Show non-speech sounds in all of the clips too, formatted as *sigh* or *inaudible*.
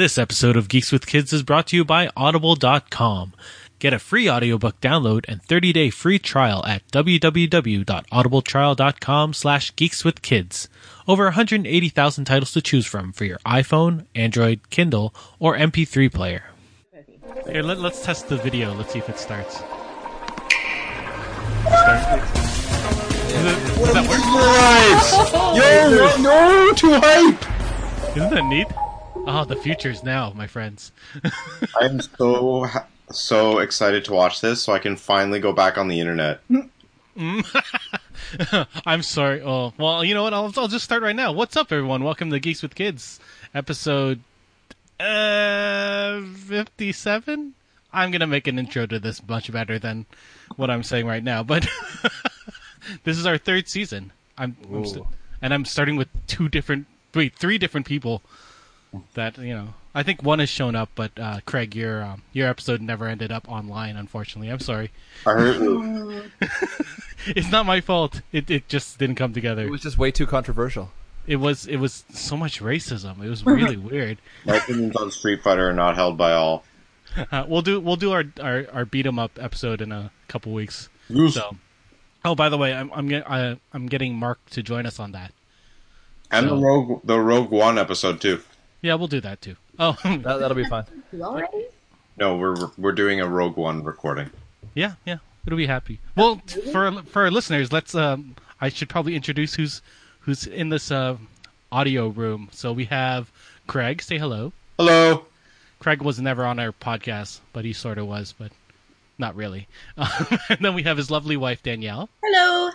This episode of Geeks with Kids is brought to you by Audible.com. Get a free audiobook download and 30-day free trial at www.audibletrial.com slash geekswithkids. Over 180,000 titles to choose from for your iPhone, Android, Kindle, or MP3 player. Here, let, us test the video. Let's see if it starts. Start. Is it, does that work? Yo, no, too hype! Isn't that neat? Oh, the future's now, my friends. *laughs* I am so so excited to watch this, so I can finally go back on the internet. *laughs* I'm sorry. Oh, well, you know what? I'll, I'll just start right now. What's up, everyone? Welcome to Geeks with Kids, episode uh, 57. I'm gonna make an intro to this much better than what I'm saying right now, but *laughs* this is our third season. I'm, I'm st- and I'm starting with two different, wait, three different people that you know. I think one has shown up, but uh, Craig, your um, your episode never ended up online. Unfortunately, I'm sorry. I heard you. *laughs* it's not my fault. It it just didn't come together. It was just way too controversial. It was it was so much racism. It was *laughs* really weird. My opinions on Street Fighter are not held by all. Uh, *laughs* we'll do we'll do our our, our beat 'em up episode in a couple weeks. Yes. So, oh by the way, I'm I'm get, I, I'm getting Mark to join us on that. And So- the Rogue the Rogue One episode too. Yeah, we'll do that too. Oh *laughs* That, that'll be fine. Already? No, we're we're doing a Rogue One recording. yeah, yeah, it'll be happy. Well, t- for for our listeners, let's. Um, I should probably introduce who's who's in this uh, audio room. So we have Craig. Say hello. Hello. Craig was never on our podcast, but he sort of was, but not really. *laughs* and then we have his lovely wife Danielle. Hello.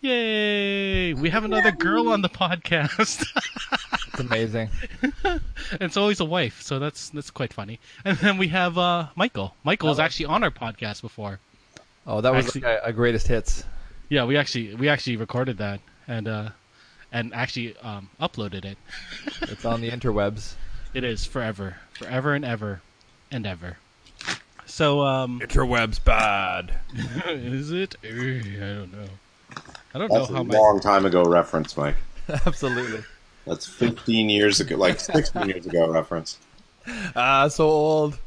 Yay! We have another girl on the podcast. *laughs* It's amazing. and it's always a wife, so that's that's quite funny. And then we have uh, Michael. Michael was actually on our podcast before. Oh, that was Actually- like a, a greatest hits. Yeah, we actually we actually recorded that and uh, and actually um, uploaded it. *laughs* It's on the interwebs. It is forever, forever and ever, and ever. So um, Interwebs bad. *laughs* is it? Uh, I don't know. I don't That's know a my long time ago reference, Mike. *laughs* Absolutely. That's 15 years ago, like *laughs* 16 years ago reference. Ah, so old.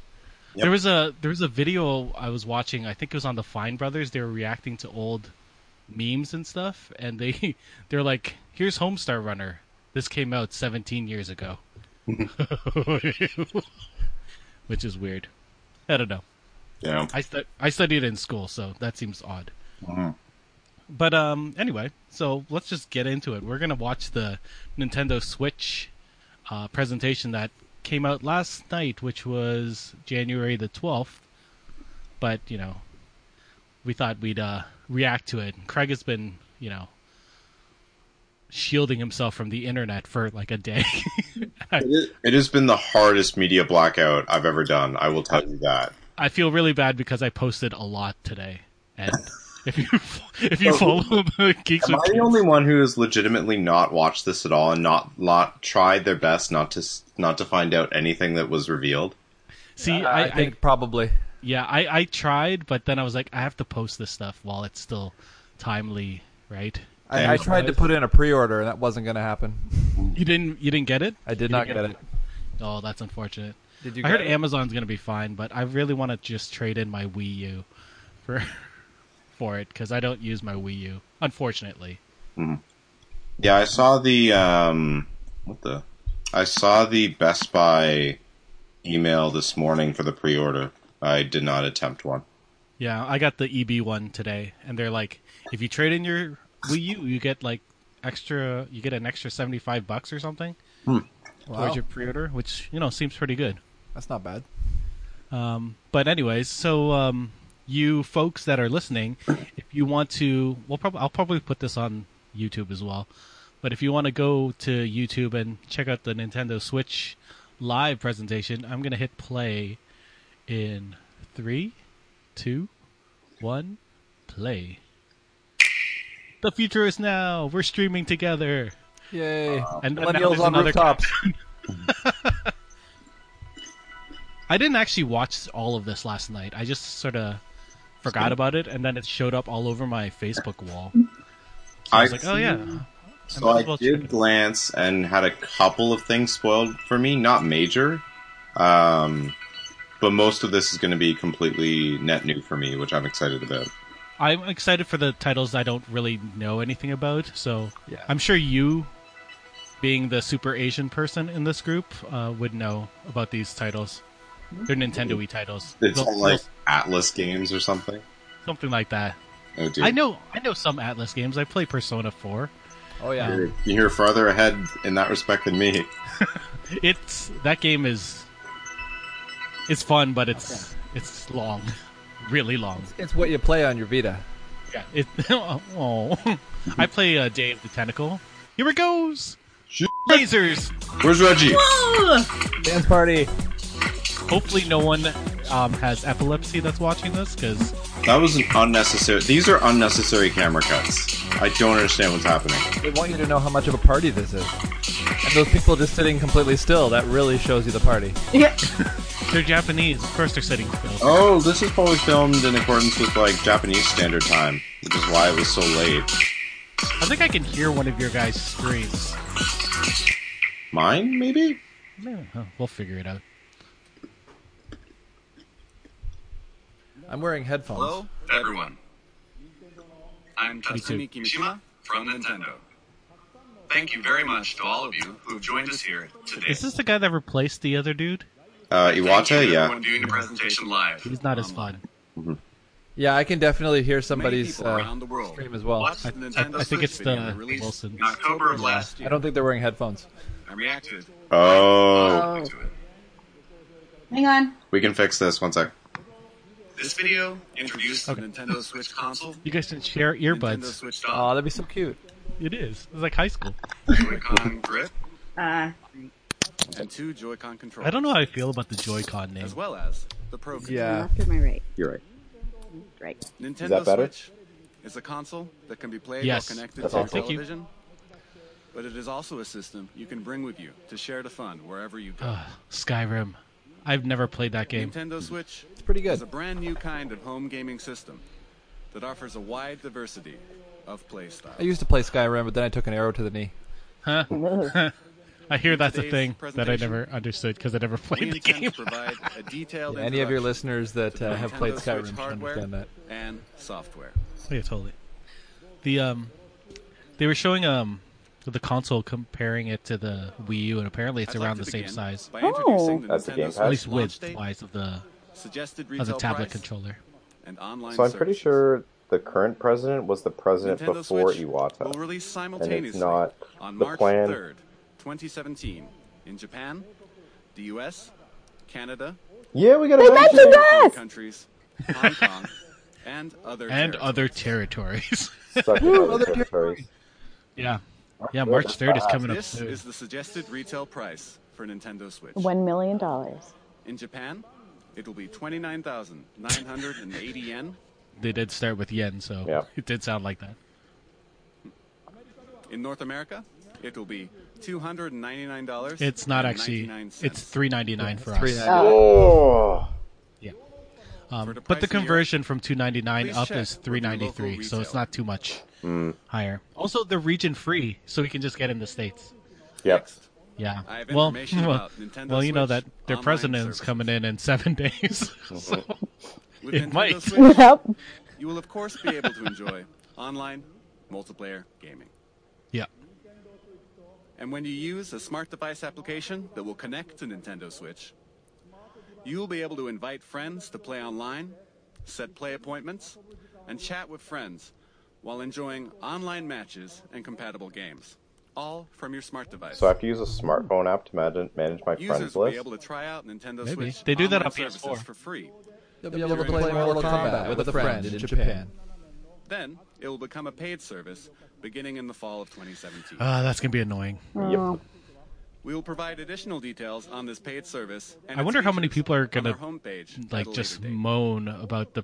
There was a there was a video I was watching. I think it was on the Fine Brothers. They were reacting to old memes and stuff, and they *laughs* they're like, "Here's Homestar Runner. This came out 17 years ago," which is weird. I don't know. Yeah. I stu- I studied in school, so that seems odd. Mhm. But um, anyway, so let's just get into it. We're gonna watch the Nintendo Switch uh, presentation that came out last night, which was January the twelfth. But you know, we thought we'd uh, react to it. Craig has been, you know, shielding himself from the internet for like a day. *laughs* It, is, it has been the hardest media blackout I've ever done. I will tell you that. I feel really bad because I posted a lot today, and if you *laughs* if you follow *laughs* the Geeks Am with I the Kids- only one who has legitimately not watched this at all and not not tried their best not to not to find out anything that was revealed? see, Uh, I, I, think I probably. yeah, I I tried, but then I was like, I have to post this stuff while it's still timely, right? I, I tried to put in a pre-order, and that wasn't going to happen. You didn't you didn't get it? I did You not didn't get it. Oh, that's unfortunate. Did you? I heard it? Amazon's gonna be fine, but I really want to just trade in my Wii U for for it because I don't use my Wii U, unfortunately. Yeah, I saw the um what the I saw the Best Buy email this morning for the pre-order. I did not attempt one. Yeah, I got the EB one today, and they're like, if you trade in your Wii U, you get like extra, you get an extra seventy five bucks or something Wow. towards your pre-order, which you know seems pretty good. That's not bad. Um, but anyways, so um, you folks that are listening, if you want to, we'll probably I'll probably put this on YouTube as well. But if you want to go to YouTube and check out the Nintendo Switch live presentation, I'm gonna hit play in three, two, one, play. The future is now. We're streaming together. Yay! Uh, and now Millennials on another rooftops. *laughs* I didn't actually watch all of this last night. I just sort of forgot about it, and then it showed up all over my Facebook wall. *laughs* So I was like, oh yeah. So I well did glance and had a couple of things spoiled for me, not major, Um, but most of this is going to be completely net new for me, which I'm excited about. I'm excited for the titles I don't really know anything about. So Yeah. I'm sure you, being the super Asian person in this group, uh, would know about these titles. They're Nintendo-y titles. It's They'll- all like they'll- Atlus games or something. something like that. Oh, dude. I know. I know some Atlus games. I play Persona 4. Oh yeah. You're, you're farther ahead in that respect than me. *laughs* *laughs* It's that game is. It's fun, but it's it's long, really long. It's what you play on your Vita. Yeah. It. *laughs* Oh, I play uh, Day of the Tentacle. Here it goes. Shoot. Lasers. Where's Reggie? Dance party. Hopefully, no one um, has epilepsy that's watching this because That was an unnecessary. These are unnecessary camera cuts. I don't understand what's happening. They want you to know how much of a party this is. And those people just sitting completely still, that really shows you the party. Yeah. *laughs* they're Japanese. Of course, they're sitting still. Oh, this is probably filmed in accordance with like Japanese standard time, which is why it was so late. I think I can hear one of your guys' screams. Mine, maybe? Yeah, we'll figure it out. I'm wearing headphones. Hello, everyone. I'm Me too. Tatsumi Kimishima from Nintendo. Thank you very much to all of you who've joined us here today. Is this the guy that replaced the other dude? Uh, Thank you Iwata, yeah. everyone viewing the presentation live. He's not as online. fun. Yeah, I can definitely hear somebody's uh, around the world stream as well. I- I- I think it's the Wilson. in October of last year. I don't think they're wearing headphones. I reacted Oh, to it. Hang on. we can fix this. One sec. This video introduced Okay. the Nintendo Switch console, You guys can share earbuds. Oh, that'd be so cute. It is. It's like high school. Joy-Con grip, Uh, and two Joy-Con controllers. I don't know how I feel about the Joy-Con name. As well as the Pro controller. Yeah. left or my right? You're right. Right. Nintendo that better? Switch is a console that can be played Yes. while connected That's to your awesome. Thank you. television. But it is also a system you can bring with you to share the fun wherever you go. Ugh, Skyrim. I've never played that game. Nintendo Switch It's pretty good. It's a brand new kind of home gaming system that offers a wide diversity of play styles. I used to play Skyrim, but then I took an arrow to the knee. Huh? *laughs* *laughs* I hear that's a thing that I never understood because I never played the game. to a *laughs* detailed Any of your listeners that uh, have played Skyrim should understand that. and software. Oh, yeah, totally. The um, they were showing um the console comparing it to the Wii U, and apparently it's I'd around to the same size, By introducing oh. the That's the Nintendo gamepad? Switch at least width wise of the suggested of the tablet price, controller. and online So I'm pretty sure the current president was the president Nintendo before Switch Iwata. will release simultaneously not on the March plan. 3rd, 2017, in Japan, the U.S., Canada, Yeah, we got a They bunch of- us! countries, Hong Kong, and other *laughs* and territories. other territories. Suck other territories. yeah, yeah. March third is coming up This soon. is the suggested retail price for Nintendo Switch. One million dollars. In Japan, it will be 29,980 yen. They did start with yen, so Yeah. *laughs* it did sound like that. In North America, it will be $299. It's not actually. It's three ninety nine for us. ninety- Oh, Yeah. For Um, the but the of Europe, conversion from two ninety nine up is with three your ninety local three, so it's not too much Hmm. higher. Also, the region free, so we can just get in the states. yep. Yeah. I have well, information well, Nintendo well, you know that their president president's services. coming in in seven *laughs* days. so with *laughs* It Nintendo might. Switch, *laughs* Yep. you will of course be able to enjoy online multiplayer gaming. yeah. And when you use a smart device application that will connect to Nintendo Switch, you will be able to invite friends to play online, set play appointments, and chat with friends while enjoying online matches and compatible games, all from your smart device. So I have to use a smartphone app to manage, manage my Users friends will be list. able to try out Nintendo Maybe. Switch They do that online on services PS4. for free. They'll be able to play Mortal Kombat with a friend in Japan. Then it will become a paid service beginning in the fall of 2017. Uh, that's gonna be annoying. Yep. We will provide additional details on this paid service. And I wonder how many people are gonna, homepage Like just date. moan about the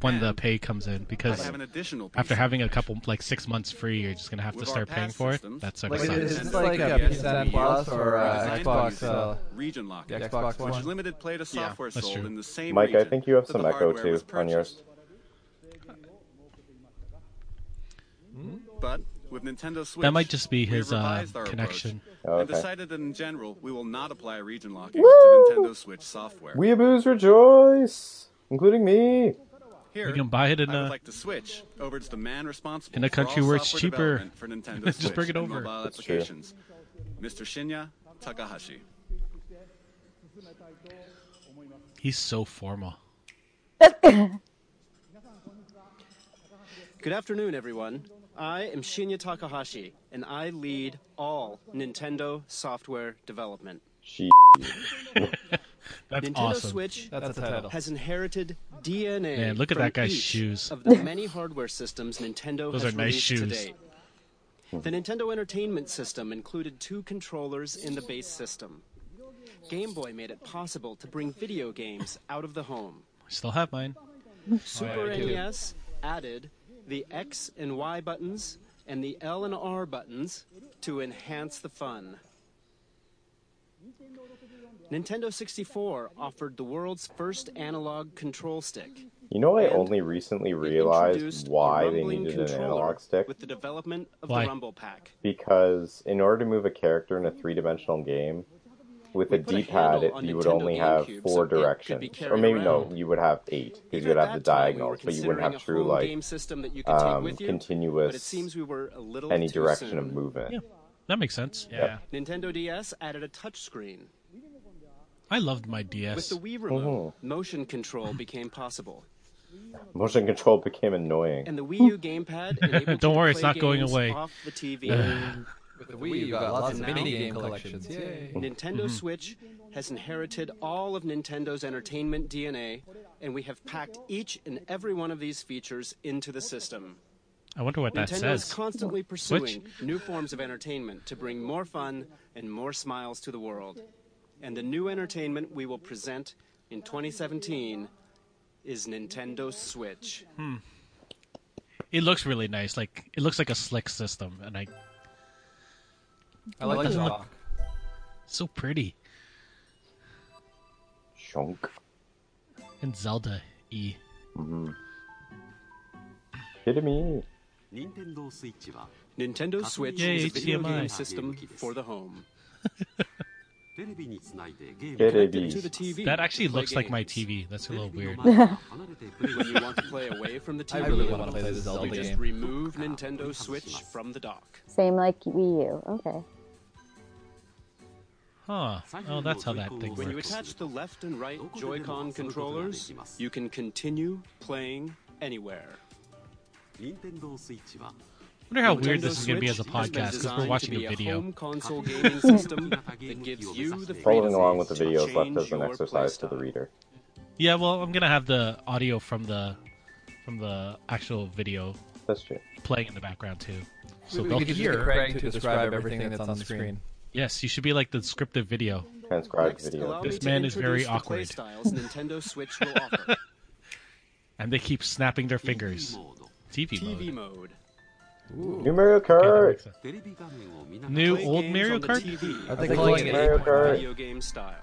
when the pay comes in because have an additional after having a couple like six months free, you're just gonna have to start paying for it. systems, That sort Like, of is this like a PS10 Plus or uh, Designed Xbox? Uh, region lock, the Xbox which One? limited play to software that's sold in the same Mike, I think you have some echo too on yours. But With Nintendo Switch, That might just be his uh, connection. approach Oh, and decided that in general we will not apply region locking Woo! to Nintendo Switch software. Weeaboos rejoice, including me. Here, We can buy it in a- like to switch over to the man responsible in a country where it's cheaper. for *laughs* Nintendo Just Switch bring it over. mobile That's true. applications, Mr. Shinya Takahashi. He's so formal. *coughs* Good afternoon, everyone. I am Shinya Takahashi, and I lead all Nintendo software development. She. *laughs* That's Nintendo awesome. Switch That's the title. has inherited DNA. Man, look at from that guy's each shoes. Of the many hardware systems Nintendo Those has are nice released to shoes. date. The Nintendo Entertainment System included two controllers in the base system. Game Boy made it possible to bring video games out of the home. I still have mine. Super oh, I do. NES added the X and Y buttons and the L and R buttons to enhance the fun. Nintendo 64 offered the world's first analog control stick. You know, I only recently realized why they needed an analog stick. with the development of Why? the Rumble Pack. Because in order to move a character in a three-dimensional game, with We a D-pad, handle it, you would Nintendo only have GameCube four so it could be directions, or carried maybe no, you would have eight because you would have the that we diagonals, but you wouldn't have true home like game system that you could take um, with you, continuous but it seems we were a little any direction soon. of movement. Yeah, that makes sense. Yeah. Nintendo DS added a touchscreen. I loved my DS. With DS. the Wii Mm-hmm. remote, motion control became possible, Motion control became annoying. and the Wii U gamepad *laughs* Don't worry, it's not going away. Off the TV. *laughs* *laughs* With the Wii, you got lots of mini game collections. Yay. Nintendo Mm-hmm. Switch has inherited all of Nintendo's entertainment DNA, and we have packed each and every one of these features into the system. I wonder what that Nintendo is constantly pursuing new forms of entertainment to bring more fun and more smiles to the world. And the new entertainment we will present in 2017 is Nintendo Switch. Hmm. It looks really nice. Like it looks like a slick system, and I I like the look. So pretty. Shunk. And Zelda E. Mm-hmm. Hit me. Nintendo Switch is a video game system for the home. *laughs* TV. That actually to play looks like my games. TV. That's a テレ little ビの weird. 前*laughs* から離れてプレイ When you want to play away from the I TV, really want to play the Zelda you just game. remove Nintendo Switch from the dock. Same like Wii U. Okay. Huh. Oh, that's how that thing When you works. attach the left and right Joy-Con controllers, you can continue playing anywhere. 任天堂スイッチは I wonder how Nintendo weird this is going to be as a Switch has been podcast because we're watching to be a video. home console *laughs* gaming system *laughs* that gives you the Following along with the to videos left as an exercise to the reader. Yeah, well, I'm gonna have the audio from the from the actual video That's true. playing in the background too. So we they'll could just hear. Craig to describe everything that's on the screen. Yes, you should be like the scripted video. Transcribed Next, video. This man is very awkward. Nintendo Switch will offer. *laughs* And they keep snapping their fingers. モード TV, TV mode. Ooh. New Mario Kart. Okay, New Play old Mario Kart? The Are they calling it Mario Kart? Video game style.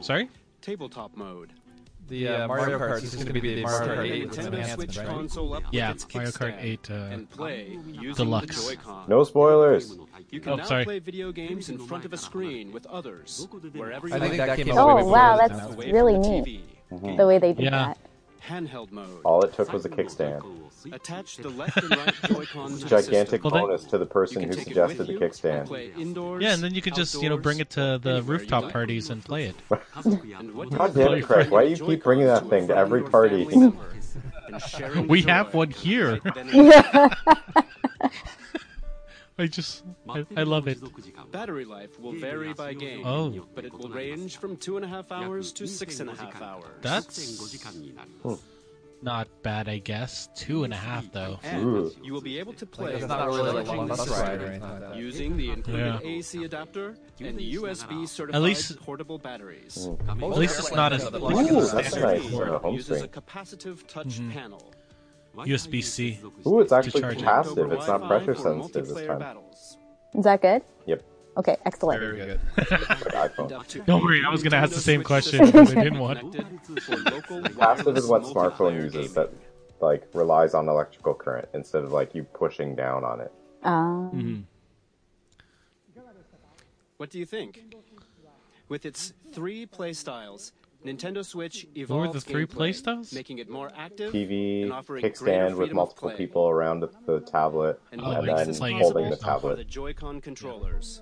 Sorry? Tabletop mode. The uh, yeah, Mario, Mario Kart is going to be the Mario Kart 8 Nintendo uh, Switch right? console up yeah, Mario Kart 8 uh, and play Deluxe. No spoilers. You can oh, now sorry. play video games in front of a screen with others wherever you I think that came out. Oh wow, that's really neat. Mm-hmm. The way they did yeah. that handheld mode. All it took was a kickstand. Attach the left and right *laughs* Joy-Cons Gigantic then- bonus to the person who suggested the kickstand. indoors, Yeah, and then you could just you know bring it to the rooftop parties and play it. *laughs* God damn it, Craig, why do you keep bringing that thing to every party? *laughs* We have one here. I just, I, I love it. Battery life will vary by game, Oh. but it will range from two and a half hours to six and a half hours. That's not bad, I guess. Two and a half, though. and you will be able to play It's not really like a charging the bus ride or anything using the included Yeah. AC adapter and the USB certified least- portable batteries. Hmm. At least it's not as Ooh, Ooh, that's This a nice screen home uses a capacitive touch mm-hmm. panel. USB-C. Ooh, it's actually charge it. Capacitive. It's not pressure sensitive this time. Is that good? Yep. Okay, excellent. Very good. Like iPhone. Up to Don't eight worry, I was gonna ask the same Switch question, systems but I didn't want- connected for local Passive is *laughs* what wireless smartphone multiplayer uses gaming. that like relies on electrical current instead of like you pushing down on it. Um, What do you think? With its three play styles, Nintendo Switch were evolves the three gameplay, play styles? making it more active TV and offering kickstand with multiple play. people around the, the tablet, And Oh, what and makes then this like holding the possible are tablet. the Joy-Con controllers.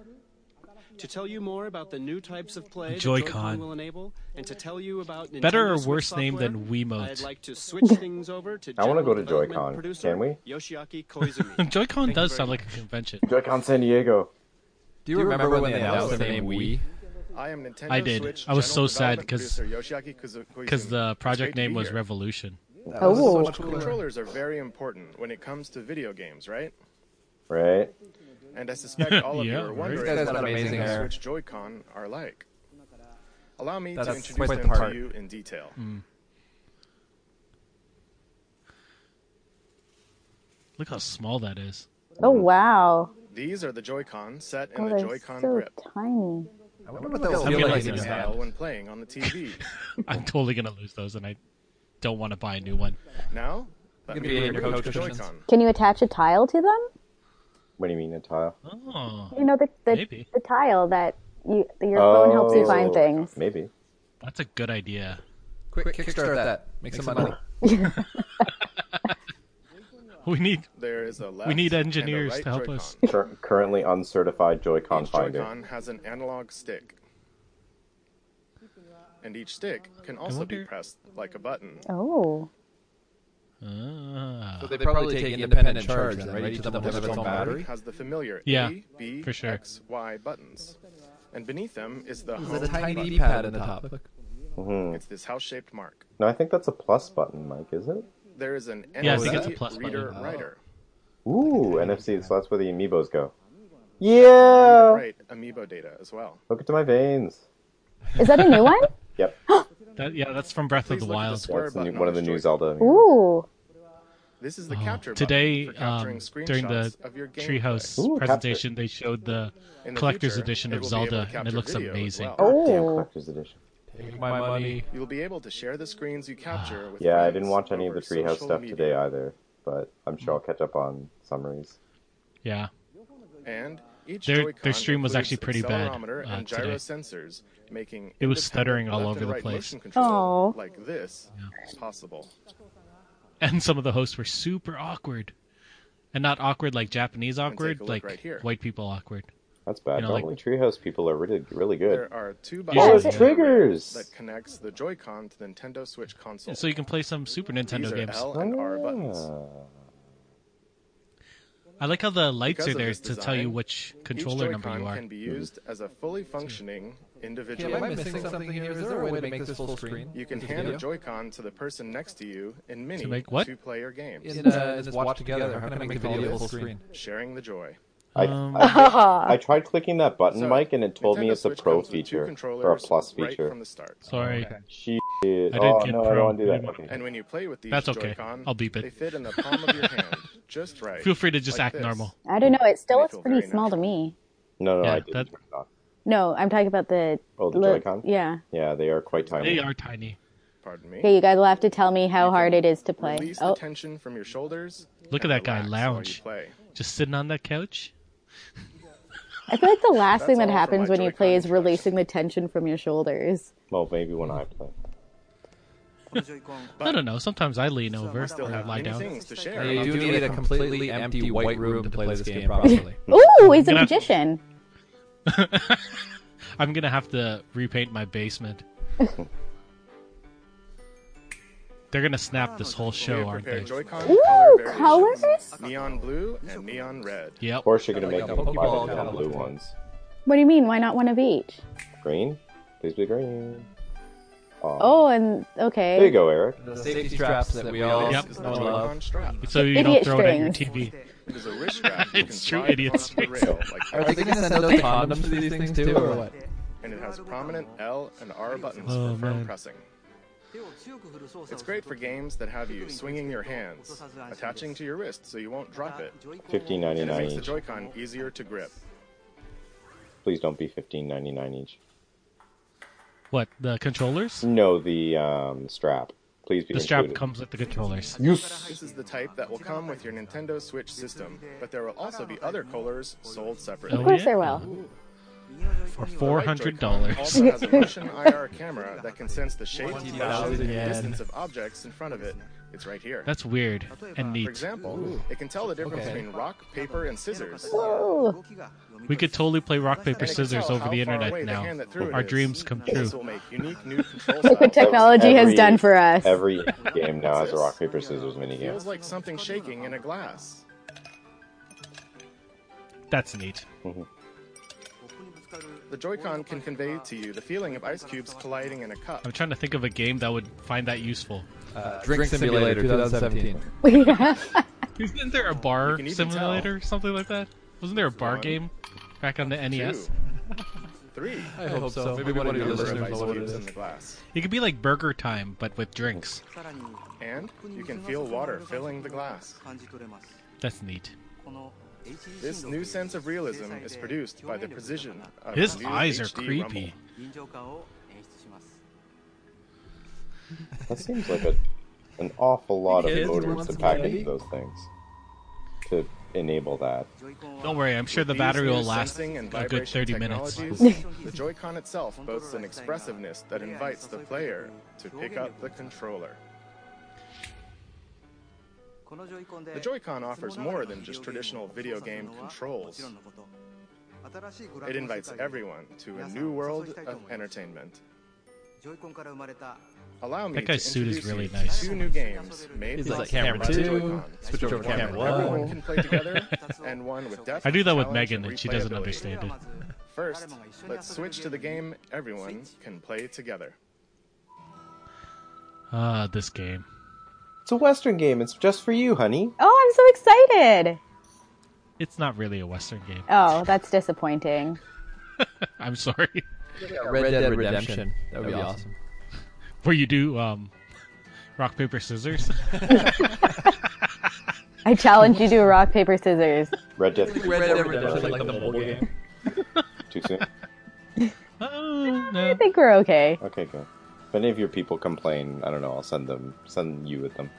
To tell you more about the new types of play Joy-Con. Joy-Con will enable, and to tell you about Nintendo Better or Switch worse name than Wiimote? I'd like to *laughs* switch things over to I wanna go to Joy-Con. Producer Can we? Yoshiaki Koizumi. *laughs* Joy-Con Thank does sound much. like a convention. Joy-Con San Diego. Do you, remember, when they announced the name Wii? I am Nintendo I did. Switch I was so sad development 'cause- producer Yoshiaki Kuzu- Because the project name was here. Revolution. oh, Controllers are very important when it comes to video games, right? Right? And I suspect all of *laughs* Yeah, you are wondering This what got amazing Nintendo hair. Switch Joy-Con are like. Allow me That's to introduce them part. to you in detail. Hmm. Look how small that is. oh wow. These are the Joy-Con set in Oh, the they're Joy-Con so grip. tiny. I wonder what they'll I'm feel gonna like in it. Style when playing on the TV. *laughs* I'm totally gonna lose those, and I don't want to buy a new one. now, let me be in your you coach cushions. Can you attach a tile to them? What do you mean a tile? Oh, You know the the, Maybe. the tile that you that your phone helps you Oh, find things. Maybe. that's a good idea. Quick, kickstart that. Make some money. *laughs* *laughs* *laughs* We need There is a left we need engineers right to help Joy-Con. us. Cur- currently uncertified Joy-Con Each finder. Joy-Con has an analog stick. And each stick can also be wonder- pressed like a button. Oh, Ah. So they probably take independent charge, then, right? Each of them will have its own battery. has the familiar Yeah, A, B, for sure. X, Y buttons. And beneath them is the There's home a tiny. D-pad in the top. Look. hmm It's this house-shaped mark. No, I think that's a plus button, Mike, is it? There is an Yeah, I NFC think it's a plus reader button. writer. Ooh, NFC, so that's where the amiibos go. Yeah! can write amiibo data as well. Look into my veins. is that a new one? *laughs* Yep. *gasps* That, yeah, that's from Breath of Please the look at the Wild. square That's the new, button one of the new Zelda. Ooh, This is the Oh, capture Today, button for capturing um, during the of your. Treehouse Ooh, presentation, they showed the the collector's future, edition of will be able to Zelda, and it looks amazing. well. God damn Oh. collector's edition. Take my money. You'll be able to share the screens you capture with Yeah, I didn't watch any of the Treehouse stuff media. today either, but I'm sure I'll catch up on summaries. Yeah, And each Their- their Joy-Con stream was actually pretty bad, accelerometer uh, and today. gyro sensors, making It was stuttering all over the right place. motion control Aw. like this possible. and some of the hosts were super awkward, and not awkward like Japanese awkward, like right here. white people awkward. That's bad. You know, like- Normally, Treehouse people are really, really good. There are two Yeah, Oh, buttons it's yeah. triggers! that connects the Joy-Con to the Nintendo Switch console. So you can play some Super Nintendo These are games. L and R buttons. Ah. I like how the lights Because are there this to tell you design, which Each controller number Joy-Con you are. can be used as a fully functioning individual. am I missing something here? Is there a way to make this full screen? You can hand video? a Joy-Con to the person next to you in many make what? two-player games, In, uh, in this watch together, how can I make the video full screen? sharing the joy. I, Um, I, *laughs* I tried clicking that button, So, Mike, and it told me it's a Switch pro comes with feature or a controllers plus right feature. from the start. Sorry, Shit. didn't Oh get no, I pro. don't want to do that. Okay. And when you play with these That's okay. Joy-Con, I'll beep it. They fit in the palm of your hand, *laughs* just right. feel free to just like act this. normal. I don't know. It still They looks pretty very small to me. No, no, Yeah, I didn't. that- turn it on. No, I'm talking about the. Oh, the look- Joy-Con? Yeah. Yeah, they are quite tiny. They are tiny. Pardon me. Okay, you guys will have to tell me how hard it is to play. Release Oh, the tension from your shoulders. Look at that guy relax lounge. Just sitting on that couch. I feel like the last That's thing that happens when you play is releasing the tension from your shoulders. Well, maybe when I play. I don't know. Sometimes I lean over Still or have lie down. things to share. You do need a completely empty white room to play this game properly. Ooh, he's a magician. *laughs* I'm gonna have to repaint my basement. *laughs* They're gonna snap this whole show, aren't they? Joy-Con Ooh, color variations, colors? Neon blue and neon red. Yep. Of course, you're going to make Like a them Pokeball five kinda and blue ones. What do you mean? Why not one of each? Green? Please be green. Aw. Oh, and okay. There you go, Eric. The safety straps that we all Yep. This is the know and love. strap. *laughs* So you Idiot don't throw it at your. TV. It is a wrist strap you *laughs* can It's true, slide idiot across the strings. rail like Are this. they going to send out condoms for these things too, or what? and it has prominent L and R buttons Oh, for firm man. pressing. It's great for games that have you swinging your hands, attaching to your wrist so you won't drop it. 15.99 it makes the. Joy-Con easier to grip. Please don't be fifteen ninety nine each. What the controllers? No, the um, strap. please be The strap included. comes with the controllers. This is the type that will come with your Nintendo Switch system, but there will also be other colors sold separately. Of course there will. For The four right hundred Joy-Con dollars. Also has a motion *laughs* IR camera that can sense the shape, motion, and distance of objects in front of it. It's right here. That's weird and neat. For neat. example, it can tell the difference Okay. between rock, paper, and scissors. Whoa. We could totally play rock paper And it can scissors over the internet away the now. hand that threw it Our is. dreams come true. This will make unique new *laughs* control Look what styles. technology has done for us. Every *laughs* game now has a rock paper scissors mini game. Feels like something shaking in a glass. That's neat. Mm-hmm. The Joy-Con can convey to you the feeling of ice cubes colliding in a cup. I'm trying to think of a game that would find that useful. Uh, Drink, Simulator 2017. *laughs* *laughs* Isn't there a bar simulator, can even simulator, something like that? Wasn't there a bar One, game back on the NES? Two, *laughs* three. I hope so. Maybe one of your listeners ice know what it cubes is. in the glass. It could be like Burger Time, but with drinks. And you can feel water filling the glass. That's neat. This new sense of realism is produced by the precision of His the eyes are HD creepy. Rumble. That seems like a an awful lot of motors to some pack into those things to enable that. Don't worry, I'm sure the battery will last and a good 30 minutes. *laughs* the Joy-Con itself boasts an expressiveness that invites the player to pick up the controller. The Joy-Con offers more than just traditional video game controls. It invites everyone to a new world of entertainment. Allow me That guy's to suit is really nice. Two new games made He's like camera two, Joy-Con. switch over to One camera everyone one. can play together, *laughs* and one with depth, I do that with Megan, and she doesn't understand it. First, let's switch to the game everyone can play together. Ah, this game. It's a Western game. It's just for you, honey. Oh, I'm so excited. It's not really a Western game. Oh, that's disappointing. *laughs* I'm sorry. Red Dead Redemption. That would be awesome. Where you do um, rock paper scissors. *laughs* I challenge you to a rock, paper, scissors. Red Dead. Red Dead Redemption, like the mobile game. Too soon. oh, *laughs* I think we're okay. Okay, good. If any of your people complain, I don't know. I'll send them. Send you with them.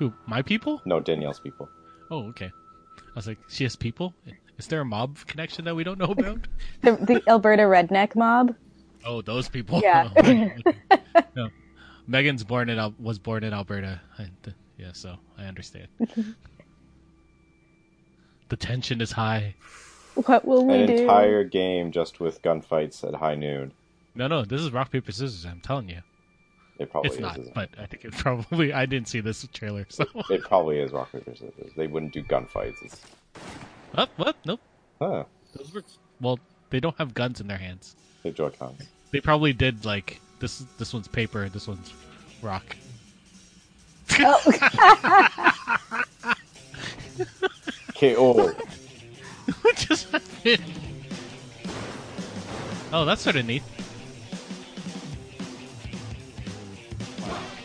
Who? My people? No, Danielle's people. Oh, okay. I was like, she has people. Is there a mob connection that we don't know *laughs* about? The, the Alberta redneck mob. oh, those people. Yeah. *laughs* Oh, *laughs* no. Megan's born in Al- was born in Alberta. I, th- yeah, so I understand. the tension is high. What will we An do? entire game just with gunfights at high noon. No, no, this is rock paper scissors. I'm telling you, It probably it's is. not. isn't But I think it probably. I didn't see this trailer, so. it? it probably is rock paper scissors. They wouldn't do gunfights. It's, oh, what? Nope. huh? Those were. Well, they don't have guns in their hands. They Joy Cons. They probably did like this. This one's paper. This one's rock. *laughs* KO. *laughs* What just happened? Oh, that's sort of neat.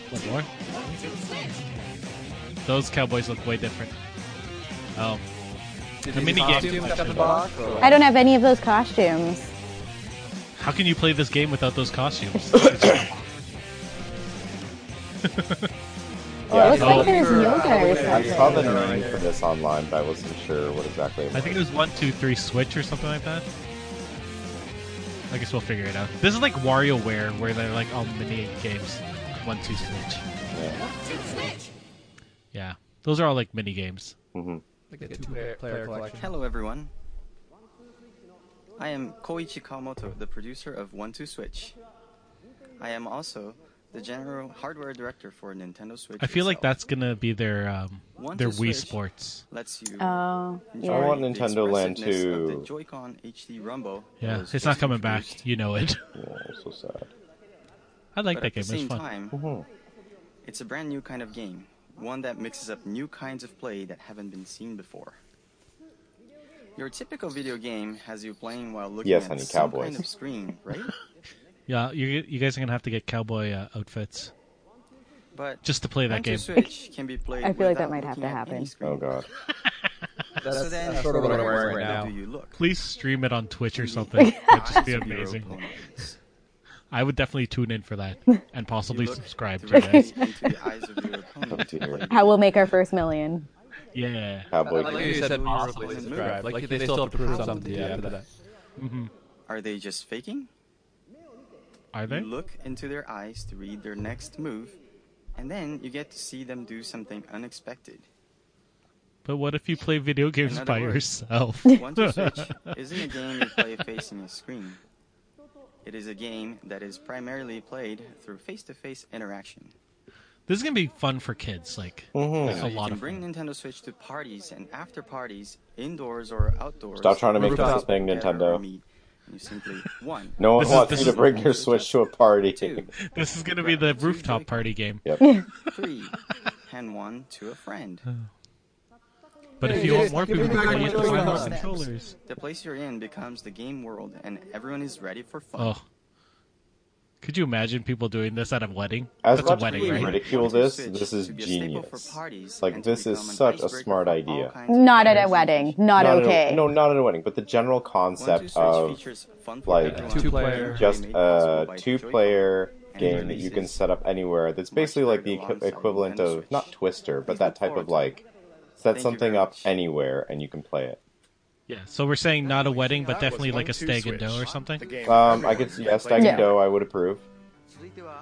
One more. Those cowboys look way different. Oh, the mini game. I don't have any of those costumes. How can you play this game without those costumes? *laughs* *laughs* Oh, it looks I like there's yoga or I saw the name for this online, but I wasn't sure what exactly. It was. I think it was one, two, three, switch or something like that. I guess we'll figure it out. This is like WarioWare, where they're like all mini games. One, two, switch. Yeah. Yeah, those are all like mini games. hmm Like a two-player player collection. Hello, everyone. I am Koichi Kawamoto, the producer of One Two Switch. I am also the general hardware director for Nintendo Switch. I feel like that's gonna be their um, their Wii Switch Sports. lets you. Oh, yeah. I want Nintendo Land expressiveness of to- the Joy-Con HD Rumble. Yeah, it's not just coming back. You know it. Yeah, so sad. I like but that at game. the It was same fun. time, Mhm. it's a brand new kind of game, one that mixes up new kinds of play that haven't been seen before. Your typical video game has you playing while looking Yes, at honey, some cowboys. kind of screen, *laughs* right? Yeah, you you guys are gonna have to get cowboy uh, outfits But just to play that game. Switch can be played I feel like that might have to happen. Oh god. *laughs* That's, so then, that's sort of what I'm where wearing right now. do you look? Please stream it on Twitch or something. *laughs* That'd just be eyes of your amazing. Opponents. I would definitely tune in for that *laughs* and possibly look subscribe to directly you guys. into the eyes of your opponent. To your How we'll make our first million. Yeah. cowboy Like you said, possibly subscribe. Like they still have to prove something to you after that. Mm-hmm. Are they just faking? Are they? You look into their eyes to read their next move, and then you get to see them do something unexpected. But what if you play video games In by words, yourself? One Two Switch *laughs* isn't a game you play facing a screen. It is a game that is primarily played through face-to-face interaction. This is gonna be fun for kids. Like Mhm. it's So a you lot can of bring fun. Nintendo Switch to parties and after parties, indoors or outdoors. Stop trying to make Rooftop this thing Nintendo. meet, you simply *laughs* one. No one This is- wants this you to is- bring your Switch to a party. Two, *laughs* This is gonna be the rooftop party game. Yep. three, and one to a friend. *laughs* But if you hey, want more people, to play, my you have to find more controllers. The place you're in becomes the game world, and everyone is ready for fun. Oh. Could you imagine people doing this at a wedding? As That's much a wedding, as we right? ridicule this, this is to be a staple genius. parties Like this is such a smart idea. Not at a wedding. Not Not okay. A, no, not at a wedding, but the general concept of features fun for like. Two-player. just a two-player game that you can set up anywhere. That's basically like the equi- equivalent of not Twister, but that type of like set Thank something up anywhere and you can play it. Yeah. So we're saying not a wedding, but definitely like a stag and doe Switch, or something. the Um, I everyone could can yes. Stag Yeah. and Doe, I would approve.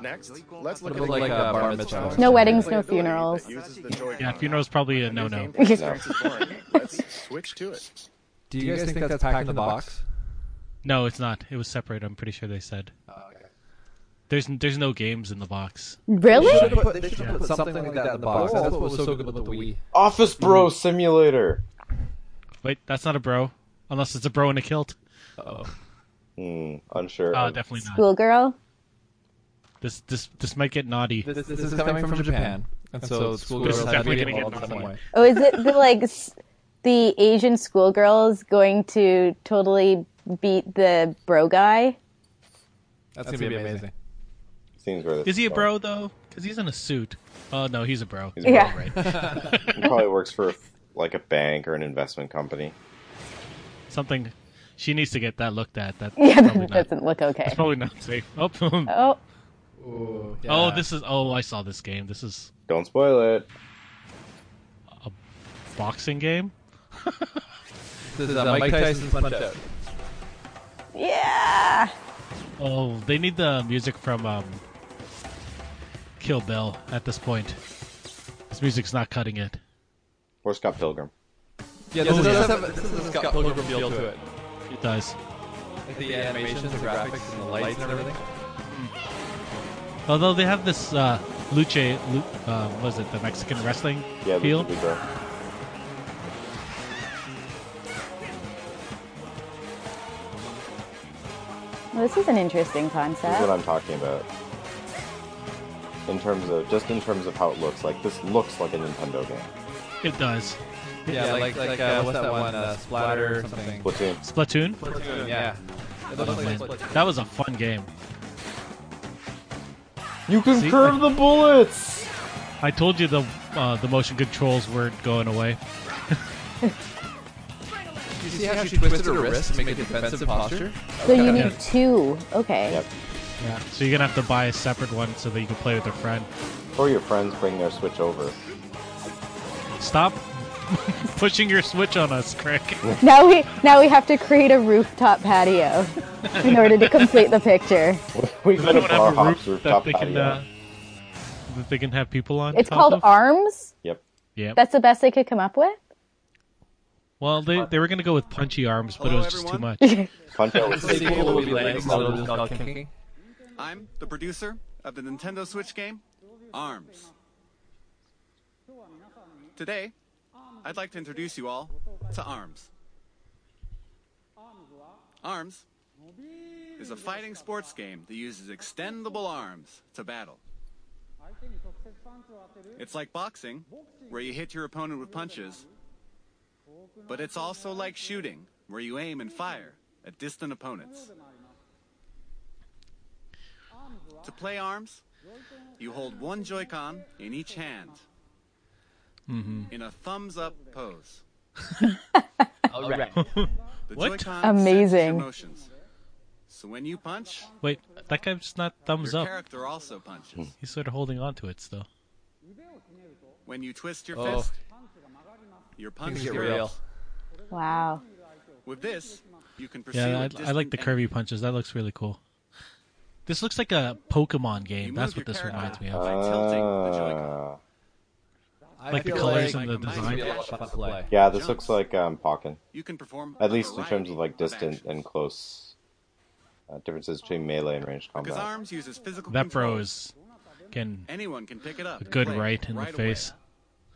Next, let's look What at about like game a bar mitzvah? No weddings, no funerals. uses the Joy-Con. Yeah, funeral's probably a When your no-no. gameplay experience is boring, Let's switch to it. Do you guys think that's packed in the box? No, it's not. It was separate. I'm pretty sure they said. There's there's no games in the box. Really? They should put, they should put something like that in the box. That's what was so good about the Wii. Office Bro Simulator. Wait, that's not a bro, unless it's a bro in a kilt. Oh. *laughs* Hmm, unsure. Oh, definitely not. Schoolgirl? This this this might get naughty. This, this is coming from Japan, and so This schoolgirls is definitely gonna get involved in some naughty. way. Oh, is it the like the Asian schoolgirls going to totally beat the bro guy? That's gonna be amazing. Seems where this Is he a bro though? Because he's in a suit. Oh no, he's a bro. He's a Yeah. bro. Right. *laughs* He probably works for like a bank or an investment company. Something. She needs to get that looked at. That Yeah, probably that not, doesn't look okay. it's probably not safe. Oh, Oh, Ooh, oh, this is. Oh, I saw this game. This is Don't spoil it. a boxing game. *laughs* This is uh, Mike Tyson's Punch Out. yeah. Oh, they need the music from um, Kill Bill at this point. This music's not cutting it. Or Scott Pilgrim. Yeah, this, does have, this has a Scott Pilgrim feel to it. It does. Like the animations, the graphics, and the lights and everything. Although they have this uh, luche, uh, what is it, the Mexican wrestling Yeah, feel? Lucha Libre. Well, this is an interesting This is what. I'm talking about. In terms of just in terms of how it looks, like this looks like a Nintendo game. It does. Yeah, like like uh, what's that one? Uh, Splatter or something. Splatoon. Splatoon? Splatoon, yeah. It Oh, like. Splatoon. That was a fun game. You can See? curve the bullets. I told you the uh, the motion controls weren't going away. *laughs* You see how she twisted her wrist to make a defensive posture? So you Yeah. need two. Okay. Yep. Yeah. So you're gonna have to buy a separate one so that you can play with a friend. Or your friends bring their Switch over. Stop *laughs* pushing your switch on us, Craig. Now we now we have to create a rooftop patio *laughs* in order to complete the picture. we They got a don't have a hops roof that rooftop they can patio. uh, that they can have people on. It's top called of? arms. Yep. Yeah. That's the best they could come up with. Well, they they were gonna go with punchy arms, but it Hello, was just too much. *laughs* Punch out with sequel will be legs, I'm the producer of the Nintendo Switch game, ARMS. Today, I'd like to introduce you all to ARMS. ARMS is a fighting sports game that uses extendable arms to battle. It's like boxing, where you hit your opponent with punches, but it's also like shooting, where you aim and fire at distant opponents. To play arms, you hold one Joy-Con in each hand mm-hmm. in a thumbs up pose. *laughs* All right. The What? Joy-Con Amazing. senses So when you punch, Wait, that guy's not thumbs your up. character also punches. Hmm. He's sort of holding on to it still. When you twist your Oh. fist, your punch Things get heroes. real. Wow. With this, you can pursue Yeah, I like the curvy punches. That looks really cool. This looks like a Pokemon game. You That's what this character reminds me of. by tilting the Joy-Con. Uh, I Like the colors like and the this design. be a lot of fun to play. yeah, this looks like um, Pokken. You can perform At least in terms of like distant actions. and close uh, differences between melee and ranged Because combat. arms uses physical That bro controls. is getting Anyone can pick it up. a good play right in right the away. face.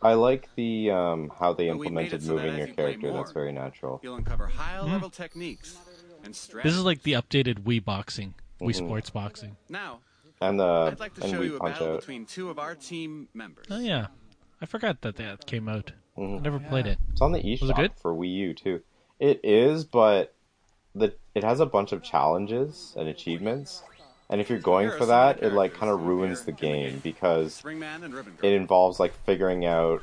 I like the um, how they But we made implemented so moving your you play character. That's very natural. You'll uncover high-level techniques and strategies. This is like the updated Wii boxing, Wii Mhm. Sports boxing. now. And the I'd like to and show we you a battle out. between two of our team members. Oh yeah, I forgot that that came out. I Mhm. never played it. It's on the Was it eShop good? for Wii U too. It is, but the it has a bunch of challenges and achievements, and if you're going for that, it like kind of ruins the here in the game game. because Springman and Ribbon it involves like figuring out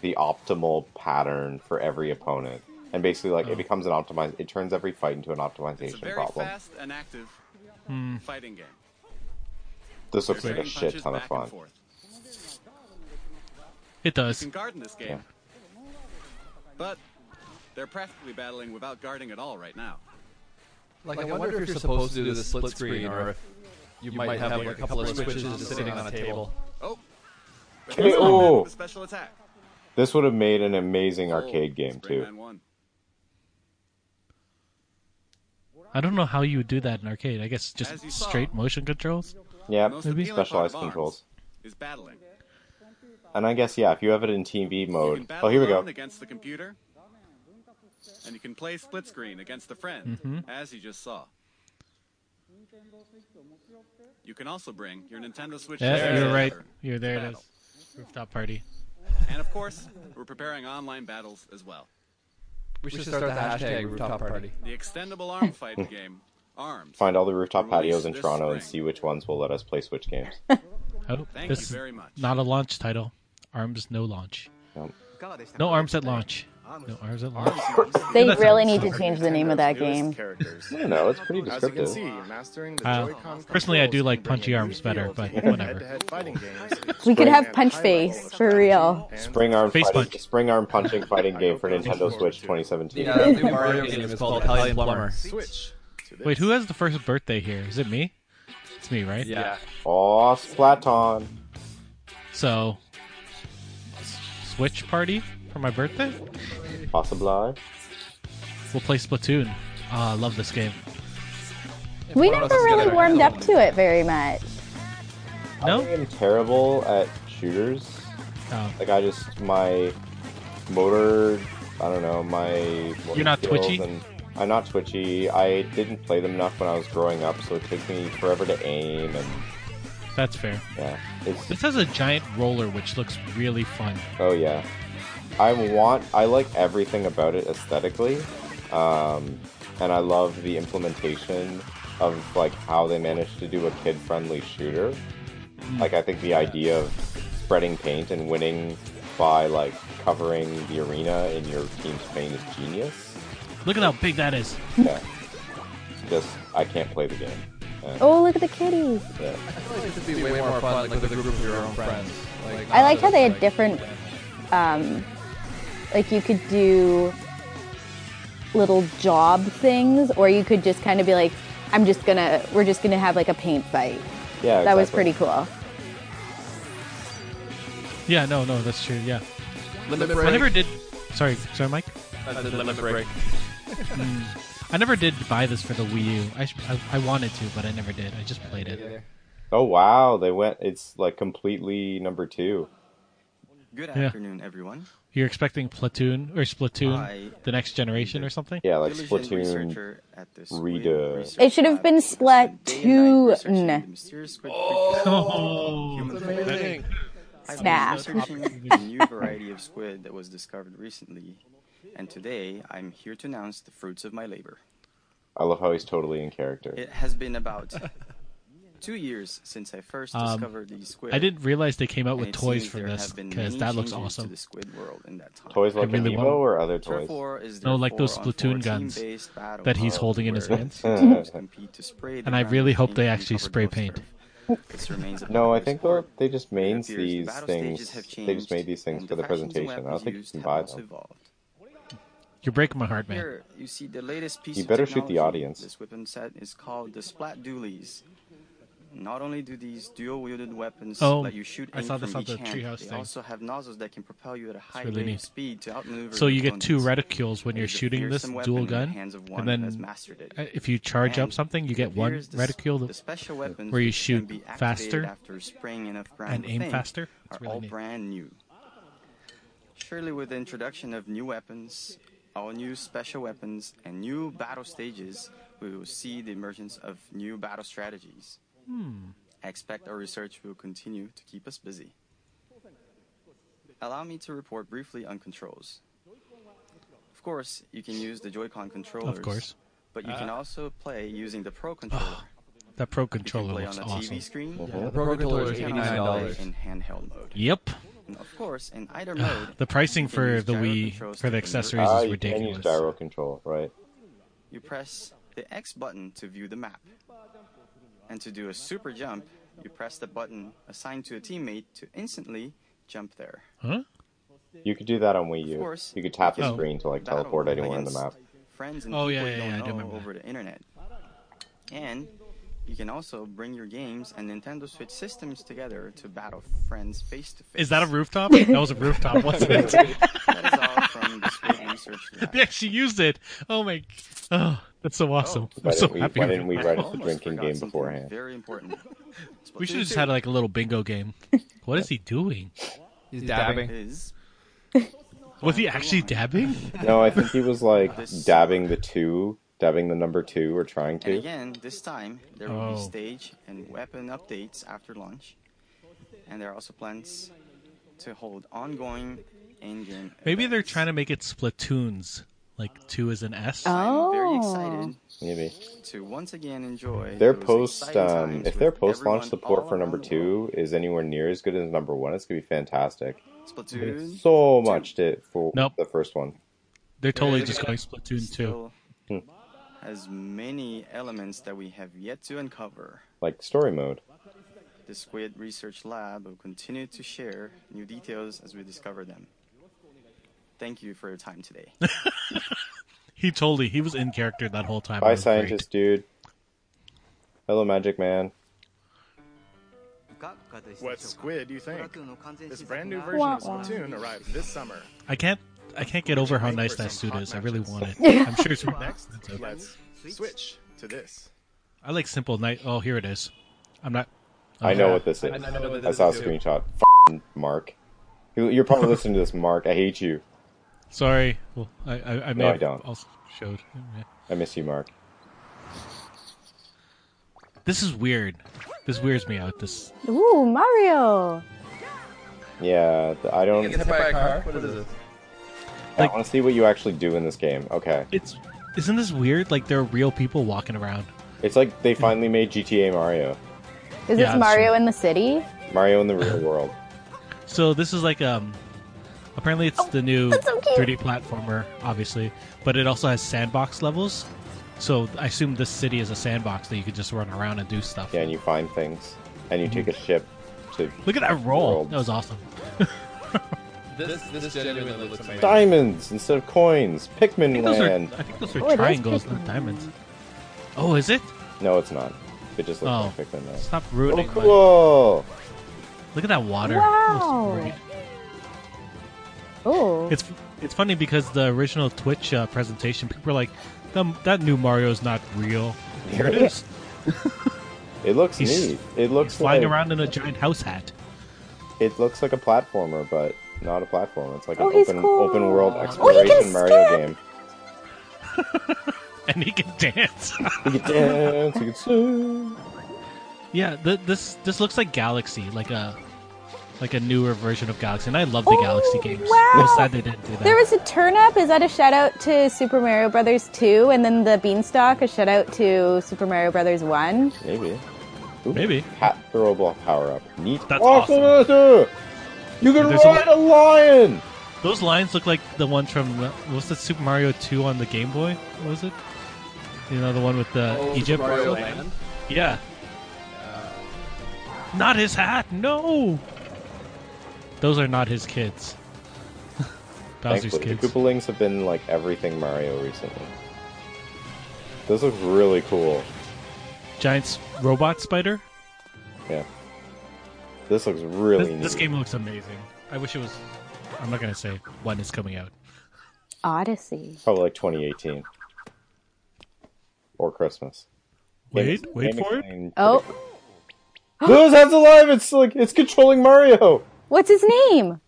the optimal pattern for every opponent, and basically like Oh. it becomes an optimize. It turns every fight into an It's a optimization very problem. Fast and active Hmm. fighting game. This looks like a shit ton of fun. forth. It You does. can guard in this game, but they're practically battling without guarding at all right now. Like, I wonder if you're supposed to do the split screen, or if you might have like a couple of switches just sitting on a table. Oh, but Hey, here's Springman oh. a special attack. This would have made an amazing arcade game too. I don't know how you would do that in arcade. I guess just As you saw, straight motion controls. Yeah, Maybe. specialized controls. Is battling. And I guess yeah, if you have it in TV You can mode. Oh, here we go. against the computer, and you can play split screen against a friend, Mhm. as you just saw. You can also bring your Nintendo Switch. Yeah, together you're right. You're there. It battle. is. Rooftop party. And of course, we're preparing online battles as well. We should start the hashtag rooftop party. The extendable arm fighting hmm. game, Arms. Find all the rooftop patios in this Toronto and see which ones will let us play Switch games. *laughs* Oh, Thank this you is very much. not a launch title. Arms no launch. Yep. No arms at launch. No arms at launch. They *laughs* That really sounds need to change the name of that game. Characters. I don't know, it's pretty As you can descriptive. see, mastering the Uh, Joy-Con personally, I do controls like can bring punchy a arms better, feel but to whatever. head-to-head fighting games. We could have Punch Face, for real. Spring arm Face fighting, punch. spring arm punching fighting game for *laughs* Nintendo Switch 2017. Yeah, the new Mario *laughs* game is called Italian Plumber. Switch. to this. Wait, who has the first birthday here? Is it me? It's me, right? Yeah. Oh, Splatoon. So, s- Switch party for my birthday? Possibly. We'll play Splatoon. Ah, I love this game. We never really warmed up to it very much. No? I am terrible at shooters. Oh. Like I just my motor. I don't know my. You're not twitchy? And I'm not twitchy. I didn't play them enough when I was growing up, so it took me forever to aim. And That's fair. yeah, it's This has a giant roller, which looks really fun. oh yeah. I want. I like everything about it aesthetically, um, and I love the implementation of like how they managed to do a kid-friendly shooter. Like I think the idea of spreading paint and winning by like covering the arena in your team's paint is genius. Look at how big that is. Yeah. Just I can't play the game. And, Oh, look at the kitties. yeah. I feel like this would be way more fun, like with a group of your own friends. Like, I liked how they had different, um, like you could do little job things, or you could just kind of be like, I'm just gonna, we're just gonna have like a paint fight. Yeah, That was pretty cool. Yeah, no, no, that's true. Yeah. Limit break. I never did. Sorry, sorry, Mike. I did limit break. *laughs* I never did buy this for the Wii U. I, sh- I, I wanted to, but I never did. I just played it. Oh wow, they went. It's like completely number two. Good Yeah. afternoon, everyone. You're expecting Platoon or Splatoon, I- the next generation or something? Yeah, like Splatoon researcher at the Squid. Research It should have been Lab spent day and night researching Splatoon. the Oh, Human Amazing. I've been researching *laughs* the new variety of squid that was discovered recently, and today I'm here to announce the fruits of my labor. I love how he's totally in character. It has been about *laughs* two years since I first Um, discovered the squid. I didn't realize they came out with toys for this because that looks changes to awesome. the squid world in that time. Toys I like really Amiibo want- or other toys? War is No, like those Splatoon guns that he's holding in his hands. teams compete to *laughs* spray the And I really hope they actually spray paint. turf. This remains a No, I think sport. though they just made It appears the these things. They just made these things for the the factions and presentation. I don't think you can buy them. evolved. You're breaking my heart, man. Here you see the latest piece You of better shoot the audience. This weapon set is called the Splat Dualies. Not only do these dual-wielded weapons Oh, let you shoot I saw this on the treehouse they thing. also have nozzles that can propel you at a high really rate of speed to outmaneuver So you get two reticules when you're shooting this dual the gun, hands of one and then mastered it. if you charge up something, you get one the, reticule the special weapons where you shoot faster after spraying enough ground and aim faster. are It's really all neat. brand new. Surely, with the introduction of new weapons, all new special weapons, and new battle stages, we will see the emergence of new battle strategies. Hmm. I expect our research will continue to keep us busy. Allow me to report briefly on controls. Of course, you can use the Joy-Con controllers. Of course. But you can Uh, also play using the Pro controller. That Pro You can controller play looks on a awesome. TV screen. Yeah, the Pro controller is You can also $89. in handheld mode. Yep. And of course, in either mode, The pricing for the Wii for the accessories Ah, is you can use ridiculous. gyro control, right? You press the X button to view the map. And to do a super jump, you press the button assigned to a teammate to instantly jump there. Huh? You could do that on Wii U. Of course, You could tap the you can screen to like teleport anywhere on the map. Friends and Oh, people yeah, you yeah, don't yeah, I do know remember over the internet. And you can also bring your games and Nintendo Switch systems together to battle friends face to face. Is that a rooftop? *laughs* that was a rooftop, wasn't it? That is all from the Squid Research Lab. *laughs* they actually used it. Oh my! Oh, that's so awesome. Oh. Why I'm so we- happy. why didn't we I write it the drinking game beforehand? Very important. *laughs* We should have just had like a little bingo game. *laughs* What is he doing? He's two dabbing. Is *laughs* Was he actually dabbing? No, I think he was like dabbing the two, dabbing the number two, or trying And to. again, this time there will be Oh. stage and weapon updates after launch, and there are also plans to hold ongoing in-game. Maybe they're trying to make it Splatoons, like two is an S. I'm very Oh. excited Maybe to once again enjoy their post, um, if their post launch support for number around the world. two is anywhere near as good as number one, it's gonna be fantastic. Splatoon So much to for Nope. the first one. They're totally Yeah, just yeah. going Splatoon two. still Hmm. has many elements that we have yet to uncover. Like story mode. The Squid Research Lab will continue to share new details as we discover them. Thank you for your time today. *laughs* He totally he was in character that whole time. It Bye, was great. scientist dude. Hello, Magic Man. What squid do you think? This brand new version Wah, of wah. Splatoon arrived this summer. I can't I can't get over how nice that suit hot is. I really want it. *laughs* I'm sure it's Next, expensive. let's switch to this. I like simple night. Oh, here it is. I'm not. I know okay. what this is. I know what I this saw a too. screenshot. F***ing Mark. You're probably *laughs* listening to this, Mark. I hate you. Sorry. Well, I I, I may No, I don't. also showed. Yeah. I miss you, Mark. This is weird. This weirds me out. This Ooh, Mario. Yeah, I don't. Get hit by a car? What is this? I like- want to see what you actually do in this game. Okay, it's isn't this weird? Like there are real people walking around. it's like they finally made GTA Mario, Is Yeah, this Mario true. in the city? Mario in the real world. *laughs* So this is like um apparently it's the new Oh, so 3D platformer, obviously, but it also has sandbox levels. So I assume this city is a sandbox that you could just run around and do stuff. Yeah, and you find things, and you take a mhm. ship to Look at that roll. World. That was awesome. *laughs* This this genuinely looks amazing. diamonds instead of coins. I Pikmin think those are, land. I think those are Oh, triangles, not diamonds. Oh, is it? No, it's not. It just looks Oh. like Pikmin land. Stop Oh, ruining. my- cool! Look at that water. Wow. It looks great. Oh. It's it's funny because the original Twitch uh, presentation, people were like, "Um, "That new Mario is not real." Here it is. *laughs* It looks He's- neat. It looks flying like around in a giant house hat. it looks like a platformer, but not a platform. It's like Oh, an open cool. open world Oh, exploration can Mario skip. game. *laughs* and he can dance. he can dance, He can swim. yeah, th- this this looks like Galaxy, like a like a newer version of Galaxy, and I love the Oh, Galaxy games. wow. I'm sad they didn't do that. There was a turnip. Is that a shout out to Super Mario Brothers 2? And then the beanstalk, a shout out to Super Mario Brothers 1? Maybe. Ooh, Maybe. Hat throwable power up. Neat. That's awesome. You can There's a- ride a lion. Those lions look like the ones from uh, what was that Super Mario 2 on the Game Boy? What was it? You know the one with the Oh, Egypt. Super Mario Land? Yeah. Not his hat. No. Those are not his kids. *laughs* Bowser's Thankfully, kids. the Koopalings have been like everything Mario recently. Those look really cool. Giant s- robot spider. Yeah. This looks really This, neat. this game looks amazing. I wish it was. I'm not gonna say when it's coming out. Odyssey. Probably like 2018. Or Christmas. Wait, Game- wait Game for it. Explained Oh, *gasps* Those heads alive! It's like it's controlling Mario. What's his name?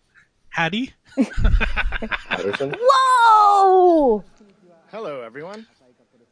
Hattie. Patterson. *laughs* Whoa! Hello, everyone.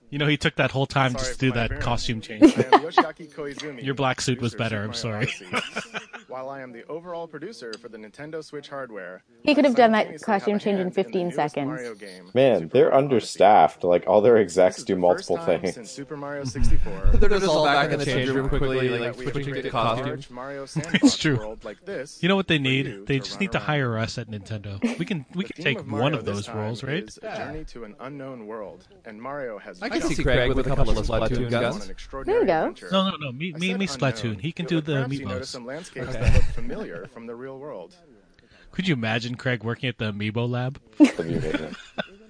You know he took that whole time Sorry just for to do my that appearance. costume I change. am Yoshiaki Koizumi. *laughs* Your black suit was producer better, of I'm Mario sorry. Odyssey. *laughs* While I am the overall producer for the Nintendo Switch hardware, He could have done that costume have a change in the 15 newest seconds. Mario game, Man, Super they're Mario Odyssey. understaffed. Like all their execs do multiple things. Since Super Mario 64. They're just all is back in the first change room time quickly, like we have switching to created a costumes. Mario *laughs* It's true. world like this You know what they need? They just need to hire us at Nintendo. We can we can take of one of those roles, right? is a journey to an unknown world, and Mario has I can see Craig with a couple of Splatoon on guns. extraordinary There you go. No, no, no. Me, I me, me, Splatoon. He can do the perhaps you notice amiibos. some landscapes Okay. that look familiar from the real world. Could you imagine Craig working at the amiibo lab? That'd be amazing.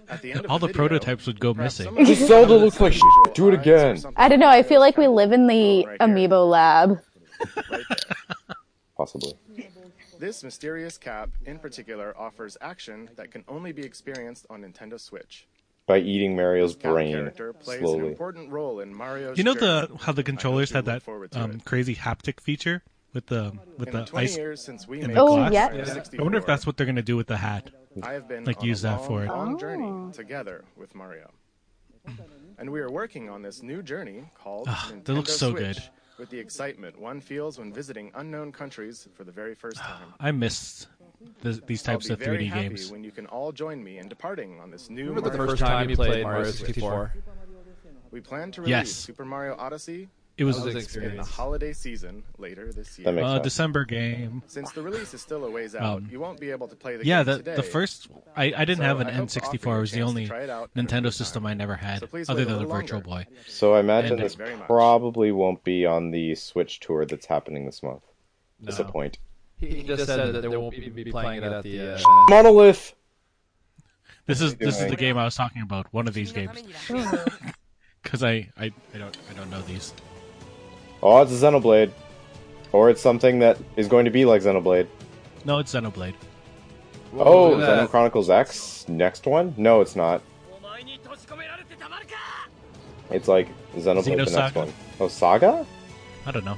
At the end of All the video, prototypes would go missing. some of This you Zelda looks like unusual shit. Do it again. I don't know. I feel like we live in the right amiibo lab. right. *laughs* Possibly. This mysterious cap, in particular, offers action that can only be experienced on Nintendo Switch. By eating Mario's Cap brain character plays an slowly. important role in Mario's You know the how the controllers had that um, crazy haptic feature with the with In the the 20 ice years since we in the Oh, glass. yeah. Yeah. I wonder if that's what they're gonna do with the hat. I have been like, on use a that long, for it. long Oh. journey together with Mario. And we are working on this new journey called ah, Nintendo that looks so Switch good. with the excitement one feels when visiting unknown countries for the very first time. *gasps* I missed th these types I'll of be very 3D happy games. when you can all join me in departing on this new Remember the first time you played Mario 64? We plan to release Yes. Super Mario Odyssey It was That was an in the holiday season later this year. That makes uh, sense. December game. Since the release is still a ways out, Um, you won't be able to play the Yeah, game the today. the first I, I didn't So have an I hope to offer you N64. It was the only out Nintendo system. I never had, So other than the little Virtual. Boy. So I imagine And- this probably won't be on the Switch tour that's happening this month. Disappoint. He just said that they won't be be playing it at the. Uh, Monolith. This is this is the game I was talking about. One of these games. *laughs* Because I, I I don't I don't know these. Oh, it's a Xenoblade. Or it's something that is going to be like Xenoblade. No, it's Xenoblade. Oh, look. Xeno Chronicles X? Next one? No, it's not. It's like Xenoblade the next Xenosaga? one. Oh, Saga? I don't know.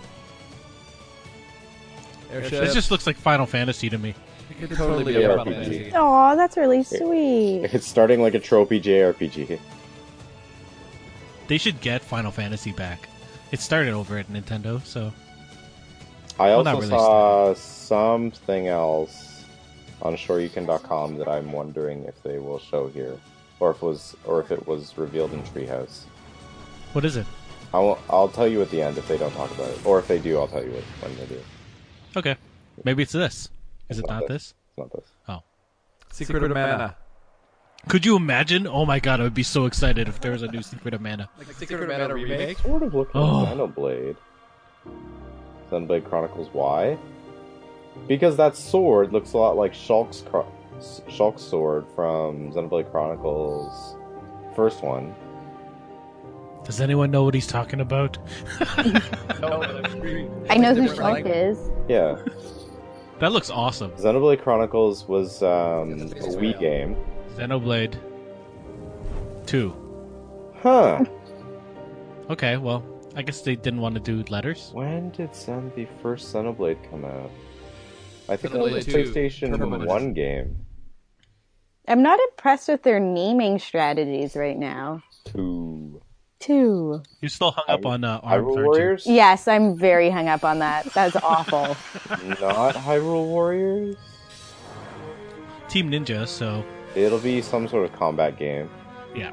Airship. This just looks like Final Fantasy to me. It could totally be a Yeah, Final RPG. Fantasy. Aw, that's really sweet. It's starting like a tropey JRPG. They should get Final Fantasy back. It started over at Nintendo, so I Well, also not really saw something else on Shoryuken.com that I'm wondering if they will show here, or if it was, or if it was revealed in Treehouse. what is it? I'll, I'll tell you at the end if they don't talk about it, or if they do, I'll tell you it when they do. Okay, maybe it's this. Is it It's not this? It's not this. Oh, Secret of Mana. Could you imagine? Oh my god, I would be so excited if there was a new Secret of Mana. Like a Secret of Mana remake? Sort of looking Oh. like Xenoblade. Xenoblade Chronicles Y. Because that sword looks a lot like Shulk's, Chro- Shulk's sword from Xenoblade Chronicles first one. Does anyone know what he's talking about? *laughs* I know who Shulk is. Yeah. That looks awesome. Xenoblade Chronicles was um, a Wii game. Xenoblade Two. Huh. Okay, well, I guess they didn't want to do letters. When did Xen- the first Xenoblade come out? I think it was a Xenoblade 2, PlayStation Permanent. 1 game. I'm not impressed with their naming strategies right now. 2. Two. You're still hung up on uh, Arms, Hyrule aren't you? Warriors? Yes, I'm very hung up on that. That's awful. *laughs* Not Hyrule Warriors? Team Ninja, so It'll be some sort of combat game. yeah.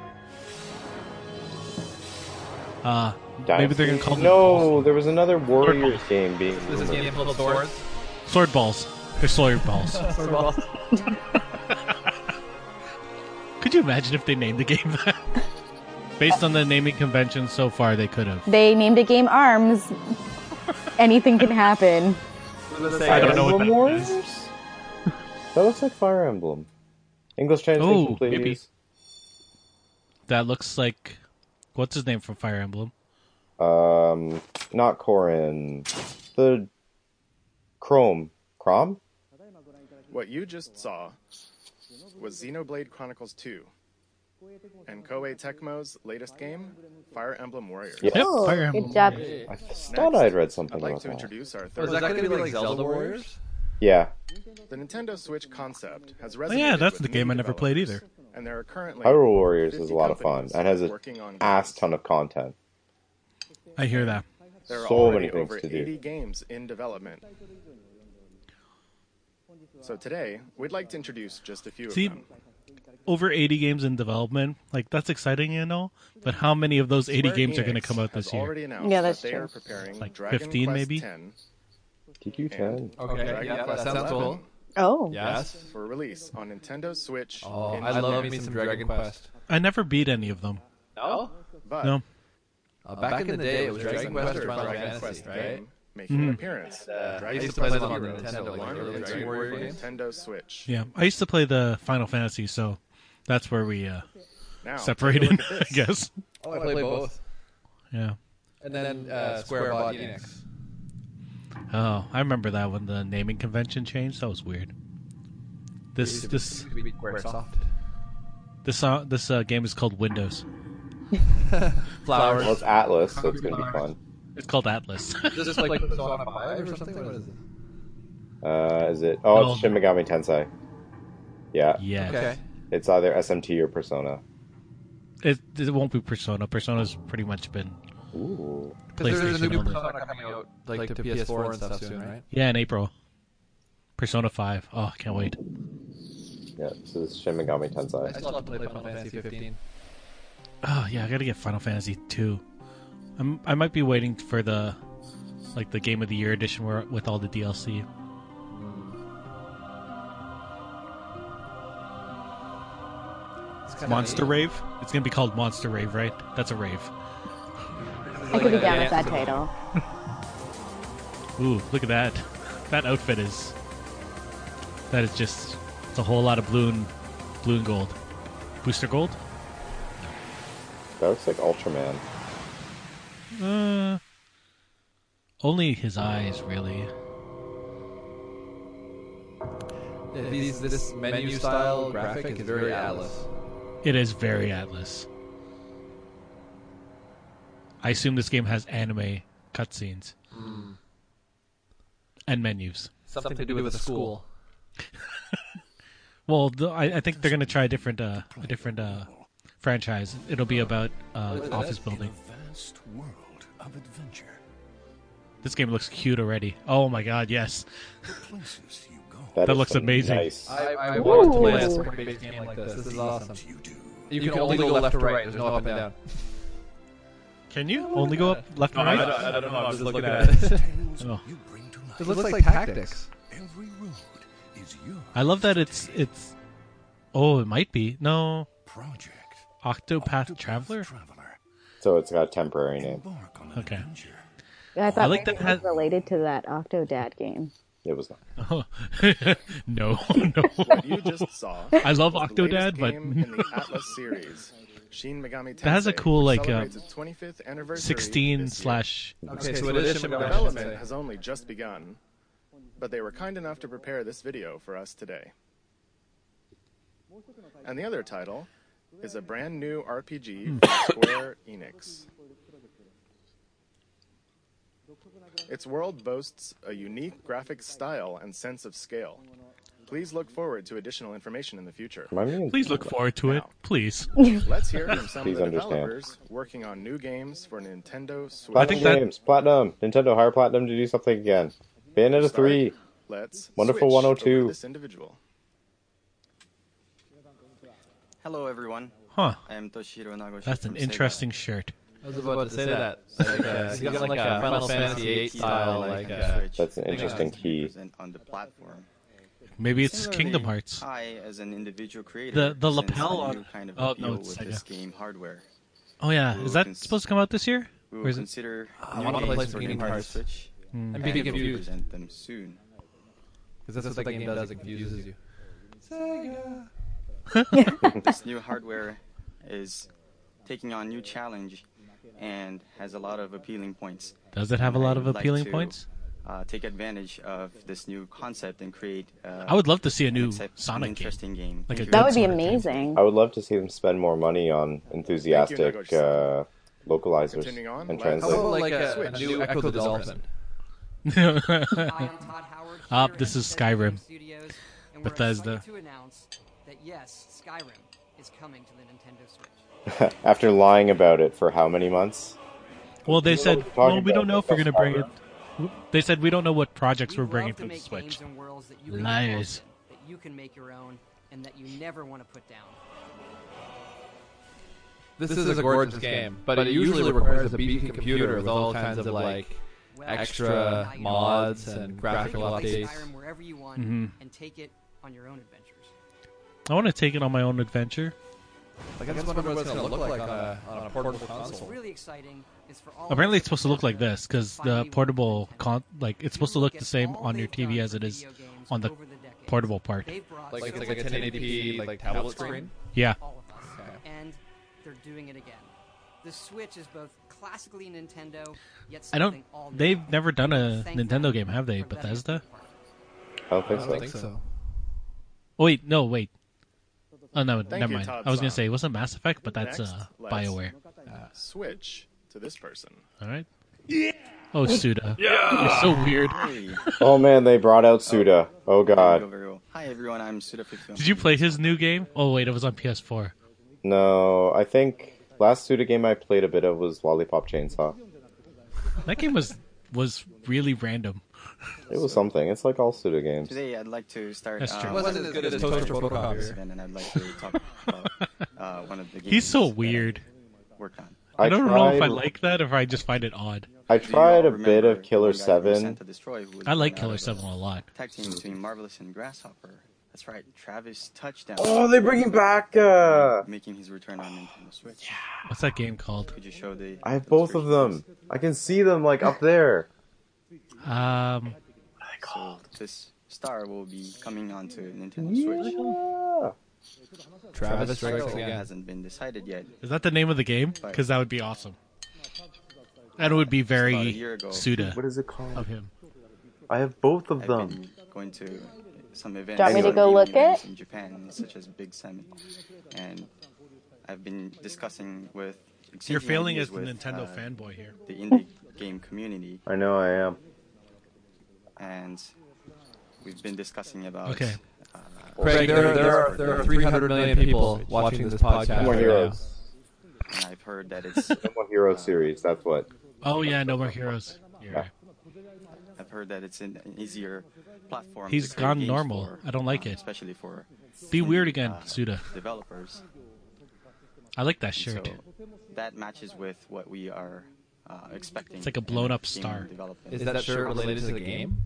Uh, Maybe they're gonna call them No, there was another Warriors game being This is game called Swords. Sword balls. They're sword balls. Sword balls. *laughs* *laughs* Could you imagine if they named the game that? Based on the naming convention so far, they could have. They named a game Arms. Anything can happen. I don't know what Emblem that Warriors? is. That looks like Fire Emblem. English translation, Oh, please. maybe. That looks like what's his name from Fire Emblem? Um, not Corrin. The Chrom. Chrom? What you just saw was Xenoblade Chronicles 2 and Koei Tecmo's latest game, Fire Emblem Warriors. Yeah. Yep, Oh, Fire good Emblem. job. I thought I'd read something I'd like about to that. introduce our Oh, third. is that going to be like Zelda Warriors? Yeah. The Nintendo Switch concept has resonated Oh, yeah, that's with the game I never played either. And there are currently Hyrule Warriors is a lot of fun companies and has an working on ass ton of content. I hear that. There are so many things over to do. 80 games in development. So today, we'd like to introduce just a few See, of them. over 80 games in development, like that's exciting, you know. But how many of those 80 Square games are going to come out this year? Yeah, that's that they true. are preparing Like Dragon 15 Quest maybe? 10 DQ10. Okay, Dragon yeah, that Quest sounds cool. Oh. Yes. for release on Nintendo Switch. Oh, I love Japan. me some Dragon Quest. I never beat any of them. No? But No. Uh, back, in the day, it was there's Dragon Quest or Final Dragon Fantasy, Quest right? game making Mhm. an appearance. I Dragon used to play them on Heroes Nintendo, like early and Dragon Warrior games. Nintendo Switch. Yeah, I used to play the Final Fantasy, so that's where we uh, Now, separated, take a look *laughs* I guess. Oh, I played both. Yeah. And then uh, Square bought Enix. Oh, I remember that when the naming convention changed. That was weird. This this Squaresoft. this uh, this uh, game is called Windows. *laughs* Flowers. Well, it's Atlus, so it's going to be fun. It's called Atlus. Is this like *laughs* Persona 5 or something? What is it? Uh, is it? Oh, No. it's Shin Megami Tensei. Yeah. yeah. Okay. It's either SMT or Persona. It it won't be Persona. Persona's pretty much been Ooh. Because there's a new only. Persona coming out like to PS4 and stuff soon, right? Yeah, in April. Persona Five. Oh, I can't wait. Yeah, so this is Shin Megami I still have to play Final Fantasy 15. Oh yeah, I gotta get Final Fantasy Two. I'm I might be waiting for the like the Game of the Year edition where with all the DLC. Monster. Rave. It's gonna be called Monster Rave, right? That's a rave. I could be down with that title. *laughs* Ooh, look at that. That outfit is. That is just. It's a whole lot of blue and blue and gold. Booster gold. That looks like Ultraman. Uh, only his eyes, really. Yeah, these, this menu style graphic is very Atlus. It is very Atlus. I assume this game has anime cutscenes and menus. Something to do with a school. Well, the, I, I think they're gonna try a different, uh, a different uh, franchise. It'll be about uh, office it? building. vast world of adventure. This game looks cute already. Oh my god, yes. That, places you go. That is looks amazing. Nice. I, I wanted to play a Ooh. story-based game like this. This is awesome. You do. You, can, only go left to right. There's no up and down. Can you only go up left and I right? don't, I don't know. I'm just looking at it. *laughs* Oh. you bring to life. It looks like tactics. Every road is I love that it's it's. Oh, it might be no project. Octopath Traveler. Traveler. So it's got a temporary name. Embark on an Okay. adventure. I thought I like that it was related to that Octodad game. It was not. *laughs* Oh. *laughs* no, no. What you just saw. I love was the latest Octodad, but in the Atlus series. Shin Megami Tensei, That has a cool, like, uh, 25th anniversary 16 slash. Okay, So so it is Shin Megami Development Tensei. has only just begun, but they were kind enough to prepare this video for us today. And the other title is a brand new RPG from Square Enix. Its world boasts a unique graphic style and sense of scale. Please look forward to additional information in the future. Please look forward to it, please. Let's hear from *laughs* some Please of the understand. developers working on new games for Nintendo Switch. Platinum think that- Games, Platinum, Nintendo hire Platinum to do something again. Bayonetta Start. 3. Let's Wonderful switch 102. over This individual. Hello, everyone. Huh? I am Toshihiro Nagoshi. That's an from Sega. interesting shirt. I was about to say that. Like, uh, you got like a Final Fantasy VIII style, like. Uh, That's an interesting key. Present on the platform. Maybe it's Similarly, Kingdom Hearts. I, as an individual creator, The- the lapel on- kind of oh, no, it's with Sega. this game hardware. Oh yeah, We is that cons- supposed to come out this year? We Or will is it- consider I wanna play some Kingdom Hearts. Switch. Hmm. I'm and being we will confused. present them soon. Because that's what that game does, it confuses you. Sega. *laughs* *laughs* this new hardware is taking on new challenge and has a lot of appealing points. Does it have a lot of would like appealing to, points? Uh, take advantage of this new concept and create. Uh, I would love to see a new excep- Sonic an game. interesting game. Like a Thank good you. That would be Sonic game. amazing. I would love to see them spend more money on enthusiastic Nagoshi-san. uh, localizers on, and last- How translate. about like a, Switch. a new Ecco the Dolphin? Hi, I'm Todd Howard. Here this is Skyrim. Studios, Bethesda. excited that yes, Skyrim is coming to the Nintendo Switch. After lying about it for how many months? Well, they said, we're well, we don't know if we're going to bring it. Skyrim. They said we don't know what projects We we're bringing love to to the Switch. games and worlds that you Liars. invest in, that you can make your own, and that you never want to put down. This, is, a gorgeous game, but it usually requires a beefy computer with all kinds of like Well, extra mods can and graphical updates. Skyrim wherever you want Mhm. and take it on your own adventures. I want to take it on my own adventure. Like I just wonder what it's going to look like uh, on a, on a portable What's console. really exciting is for all Apparently, it's supposed to look like this because the portable Nintendo. con like it's supposed to look the same on your TV as it is on the portable part. They've brought Like so it's like much a 1080p like tablet screen. Yeah. all of us, and they're doing it again. The Switch is both classically Nintendo, yet I something don't. all new. They've never done a Thankful Nintendo game, have they? for letting us Bethesda. be part of it. I don't think I so. don't think so. Oh wait, no, wait. Oh no, Thank never you, mind. Todd I was gonna Song. say it wasn't Mass Effect, but that's Next, uh, let's Bioware. Switch to this person. All right. Oh, Suda. You're so weird. Hey, *laughs* Oh man, they brought out Suda. Oh there you go, god. very well. Hi everyone, I'm Suda51. Did you play his new game? Oh wait, it was on PS4. No, I think last Suda game I played a bit of was Lollipop Chainsaw. That game was was really random. It was something. It's like all Suda games. Today I'd like to start. That's uh. It wasn't as good as Toaster Photocopier. event, and I'd like to talk about *laughs* uh, one of the games. He's so weird. Worked on. I don't know if I like that or if I just find it odd. I tried a bit of Killer one guy who was 7. destroy I like Killer Seven a lot. Tag team between Marvelous and Grasshopper. That's right, Travis Touchdown. Oh, they're bringing back. Uh... Making his return on Nintendo Switch. What's that game called? Could you show the? I have both of them. I can see them like up there. Um, So this star will be coming onto Nintendo Switch. Yeah. Travis strikes Still again. hasn't been decided yet. is that the name of the game? Because that would be awesome. That would be very year. Suda What is it called? of him. I have both of I've them. been going to some events. Do you want me to go look events it? in Japan, such as BitSummit, and I've been discussing with. You're failing as the Nintendo uh, fanboy here. The indie game community, I know I am. And we've been discussing about. Okay. Uh, Craig, there, there, are, there are 300 million people watching this podcast No more right heroes. and I've heard that it's. *laughs* No more hero series. That's what. Oh yeah, No More Heroes. You're. I've heard that it's an, an easier platform. He's to create gone normal. for, I don't like uh, it. especially for. Be indie, weird again, uh, Suda. Developers. I like that shirt. So that matches with what we are uh, expecting. It's like a blown up star. development. Is that shirt related to the game?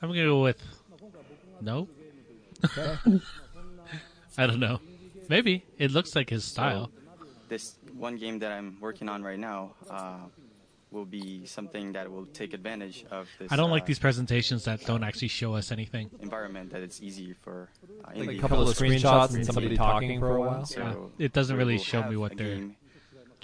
I'm gonna go with no. *laughs* I don't know. Maybe it looks like his style. This one game that I'm working on right now uh, will be something that will take advantage of this. I don't like uh, these presentations that don't actually show us anything. environment that it's easy for uh, Like a couple of screenshots and somebody talking for a while. So Yeah, it doesn't really show me what they're game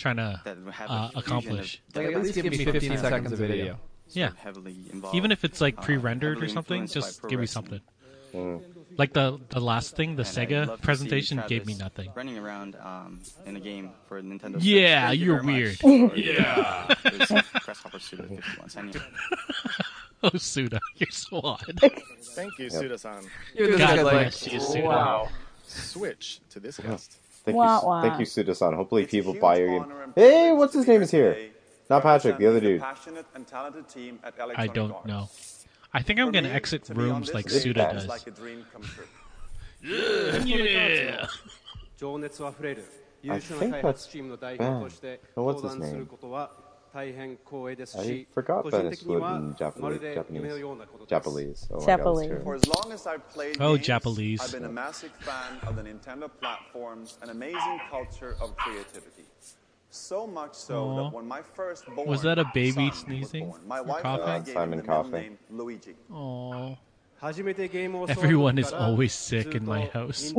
trying to have uh, fusion of accomplish. Like, at least give me 15 seconds of video. Yeah, heavily involved. even if it's like uh, pre-rendered or something, just give me something. Mm. Like the the last thing, the And Sega love to see presentation gave me nothing. Running around um, in a game for Nintendo. Switch. Yeah, Thank you you're very weird. *laughs* Yeah. *laughs* Grasshopper Suda 51 sending. Oh, Suda, you're so odd. Thank you, Suda-san. Even this God guy's like, bless you, Suda. wow. Switch to this guest. Thank wah, you, wah. thank you, Suda-san. Hopefully, it's people buy your game. Hey, what's his name is here? Not Patrick, the other dude. I don't know. I think I'm going to exit rooms like Suda does. Like *laughs* yeah. yeah. *laughs* I think that's Ben. Oh, what's his name? I forgot about in oh Japanese. Japanese. Japanese. Oh, Japanese. For as long as I've played oh, games, Japanese. I've been a massive fan of the Nintendo platforms amazing culture of creativity. So much so Aww. that when my first born was that a baby sneezing? Born, my wife coughing? Simon coughing. Luigi. Aww. Everyone is always sick in my house.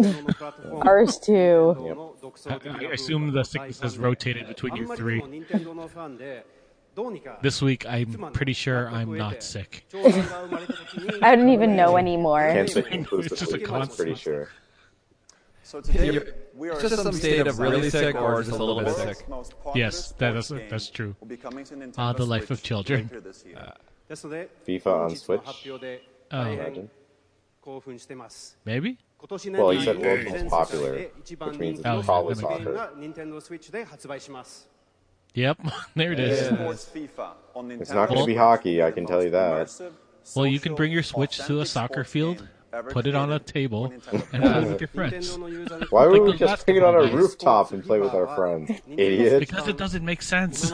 Ours too. I, I assume the sickness has rotated between you three. This week, I'm pretty sure I'm not sick. *laughs* I don't even know anymore. It's just a week, I'm pretty sure. So today we are just some state, of really sick or just a little bit sick. Yes, that is that's true. Ah, uh, the life of children. Uh, FIFA on Switch. Oh. I imagine. Maybe? Well, he said world's most popular, which means it's Oh, probably soccer. Yep, *laughs* there it is. It's not going to be hockey, I can tell you that. Well, you can bring your Switch to a soccer field, put it on a table, and play with your friends. Why would we just pick it on a rooftop and play with our friends? Idiot. Because it doesn't make sense.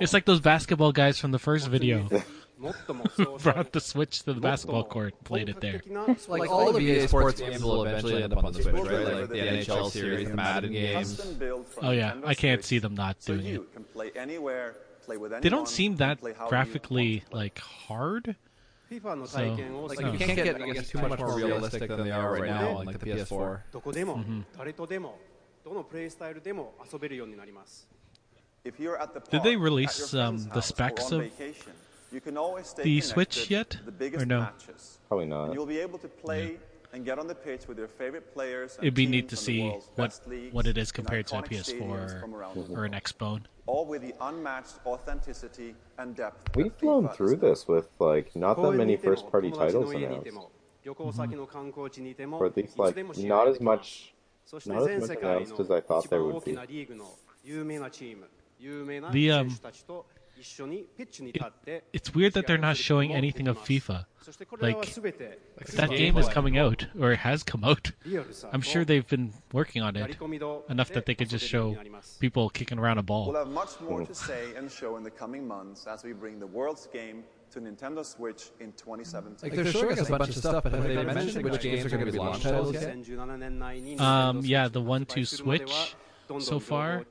It's like those basketball guys from the first video. *laughs* brought the Switch to the basketball court, played it there. Like, like all the EA Sports games will eventually end up on the Switch, right? Like the NHL series, the Madden games. Oh yeah, I can't see them not doing it. They don't seem that graphically like hard. So, like you can't get, I guess, too much more realistic than they are right now on like the PS4. Mm-hmm. mm-hmm. Did they release um, the specs of you can always stay the Switch yet? The biggest or no? Matches. Probably not. And you'll be able to play yeah. and get on the pitch with your favorite players. It'd be neat to see what what it is compared to a PS4 *laughs* or an Xbox. All with the unmatched authenticity and depth. We've flown through this with like not that many first-party titles announced, mm-hmm. or at least like not as much not as much announced as I thought there would be. The um, it's weird that they're not showing anything of FIFA. Like, that game is coming out, or has come out. I'm sure they've been working on it enough that they could just show people kicking around a ball. We'll have much more to oh. say and show in the coming months as we bring the world's game to Nintendo Switch in 2017. Like they're, showing us a bunch of stuff, but have they mentioned which games are going to be launched. Um, yeah, the 1-2 Switch so far,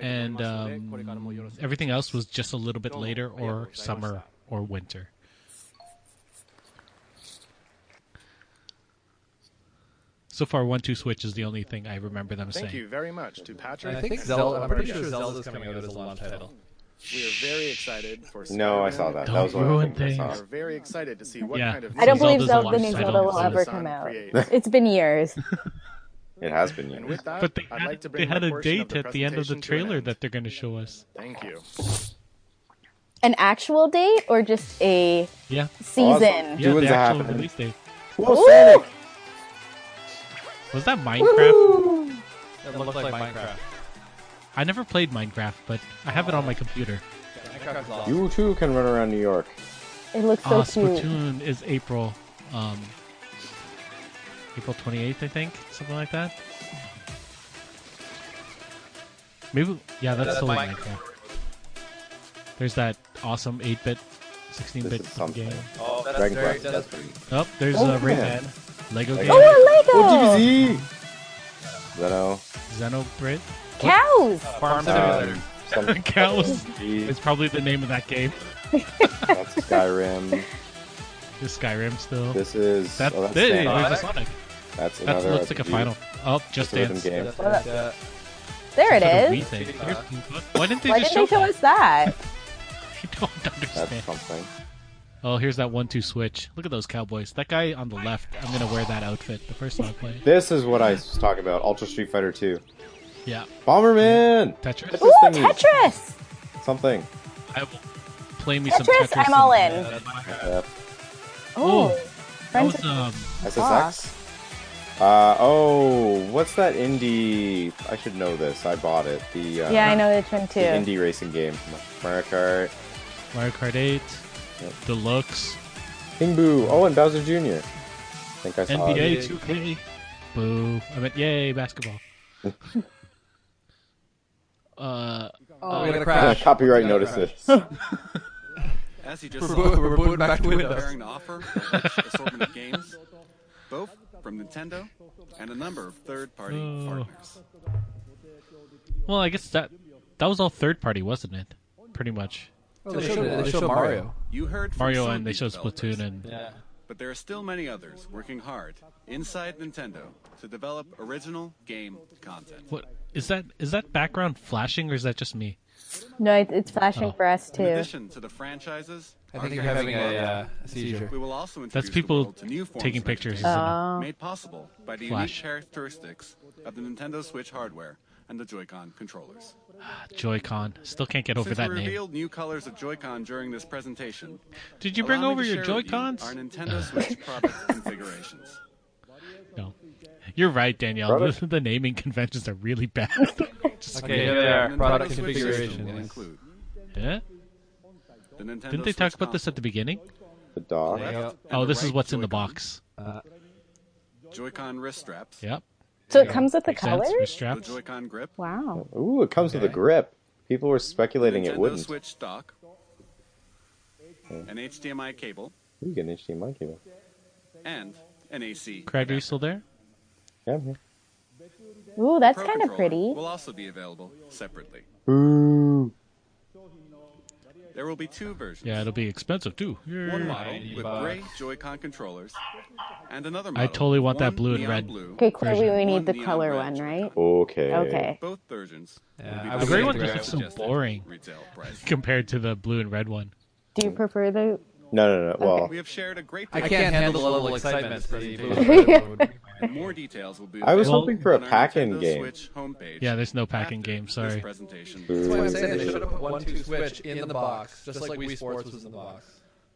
and um, everything else was just a little bit later or summer or winter. So far, one two switch is the only thing I remember them saying. Thank you very much to Patrick. I think, Zelda. I'm pretty sure Zelda's coming out as a launch title. We are very excited for. Spider-Man. No, I saw that. Don't that was ruin things. We are very excited to see what yeah. kind of. I don't believe Zelda, the new Zelda will ever come out. Create. It's been years. *laughs* It has been And with that, But they I'd had, like to they had a portion of date at the end of the presentation to an trailer that they're going to show us. Thank you. An actual date or just a Yeah. season? Yeah, Doings the are actual happening. release date. Whoa, Sonic! Was that Minecraft? It looked like Minecraft. I never played Minecraft, but I have it on my computer. Minecraft awesome. You too can run around New York. It looks so Uh, cute. Splatoon is April, um, April 28th, I think, something like that. Maybe, yeah, that's That's totally Mine- Minecraft. There's that awesome 8-bit, 16-bit game. Oh, that's Dragon very, Quest. that's pretty. Oh, there's Oh, uh, Rayman, man. Lego Lego. game, Oh, a Oh, Lego! DBZ! Zeno. Xenoblade, Cows! Farm Simulator. Um, *laughs* Cows. DBZ, It's probably the name of that game. that's Skyrim. The Skyrim still. This is. That, oh, that's hey, Sonic. there's a Sonic. That's That looks like a RPG. final. Oh, Just It's a rhythm Dance. game. That's what I- There it is. For the Wii is. thing. Here's- Why didn't they Why just didn't they show show us that? I *laughs* don't That's understand. something. Oh, here's that one-two switch. Look at those cowboys. That guy on the left. I'm gonna wear that outfit the first time I play. This is what I was talking about. Ultra Street Fighter 2. Yeah, Bomberman! Tetris. What's Ooh, thingy? Tetris! Something. I will play me some Tetris, Tetris. I'm all and- in. Uh, Oh, That was um. SSX? Uh, oh, what's that indie? I should know this. I bought it. The uh, yeah, I know which one the too. indie racing game. Mario Kart, Mario Kart 8, Yep. Deluxe, King Boo. Oh, and Bowser Jr. I think I saw NBA it. 2K. Boo! I meant yay basketball. *laughs* Uh, Oh, we got a crash. Copyright We got a notices. *laughs* As you just We're saw, bo- we're booting back to we're Windows. preparing to offer assortment of games, *laughs* both from Nintendo and a number of third-party Oh. partners. well, I guess that that was all third party, wasn't it? Pretty much. Oh, they showed, they showed Mario. You heard from Mario and they showed. Splatoon and Yeah. But there are still many others working hard inside Nintendo to develop original game content. what is that? Is that background flashing or is that just me? No, it, it's flashing Oh. for us too. In too. addition to the franchises, I think our you're having games a, uh, a seizure. We will also That's people to new forms taking pictures, entertainment made possible by the Flash. unique characteristics of the Nintendo Switch hardware and the Joy-Con controllers. *sighs* Joy-Con. Still can't get over Since that we name. revealed new colors of Joy-Con during this presentation, Did you bring over your share with you Joy-Cons? Our Nintendo Switch *laughs* product configurations. No. You're right, Danielle. The, *laughs* the naming conventions are really bad. *laughs* Just Okay, here they are. Product configurations. yes. include yeah? The Nintendo Didn't they Switch talk about this at the beginning? The dock. There you. Oh, the this is right what's in the Joy-Con. box. Uh, Joy-Con wrist straps, Yep. So it comes with the Makes sense. colors? Wrist the straps. Joy-Con grip, Wow. Ooh, it comes with a grip. People were speculating Nintendo it wouldn't. Switch dock, an HDMI cable, Ooh, you get an HDMI cable. and an AC. Craig, are you still there? Yeah, I'm here. Ooh, that's Pro kind of controller pretty. Will also be available separately. Ooh. There will be two versions. Yeah, it'll be expensive too. One model with gray Joy-Con controllers, and another I model. totally want that blue and red. Blue, Okay, clearly we need the color red one, right? Okay. Okay. Both versions. Yeah, will be I The gray one grab just looks so boring *laughs* compared to the blue and red one. Do you prefer the? No, no, no. Well, We have shared a great. I deal can't of handle the level of this excitement. *laughs* for the presentation. blue and red would- And more details will be. I was available hoping for a on our pack-in Nintendo game. Switch homepage Yeah, there's no packing after game. Sorry. presentation. That's why I'm saying they should have put One Two Switch in the box, just like Wii Sports was in the box.